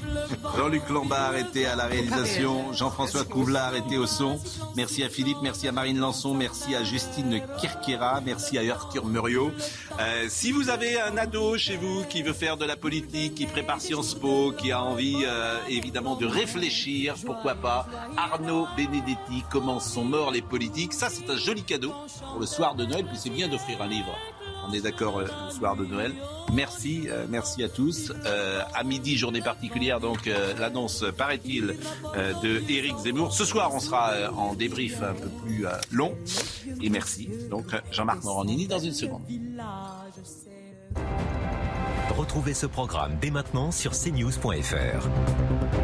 Jean-Luc Lombard était à la réalisation, Jean-François Couvlard était au son. Merci à Philippe, merci à Marine Lançon, merci à Justine Kirkera, merci à Arthur Muriot. Euh, si vous avez un ado chez vous qui veut faire de la politique, qui prépare Sciences Po, qui a envie euh, évidemment de réfléchir, pourquoi pas, Arnaud Benedetti, comment sont morts les politiques ça, c'est un joli cadeau pour le soir de Noël. Puis c'est bien d'offrir un livre. On est d'accord euh, le soir de Noël. Merci, euh, merci à tous. Euh, à midi, journée particulière, donc l'annonce, paraît-il, de Éric Zemmour. Ce soir, on sera en débrief un peu plus long. Et merci. Donc Jean-Marc Morandini dans une seconde. Retrouvez ce programme dès maintenant sur cnews.fr.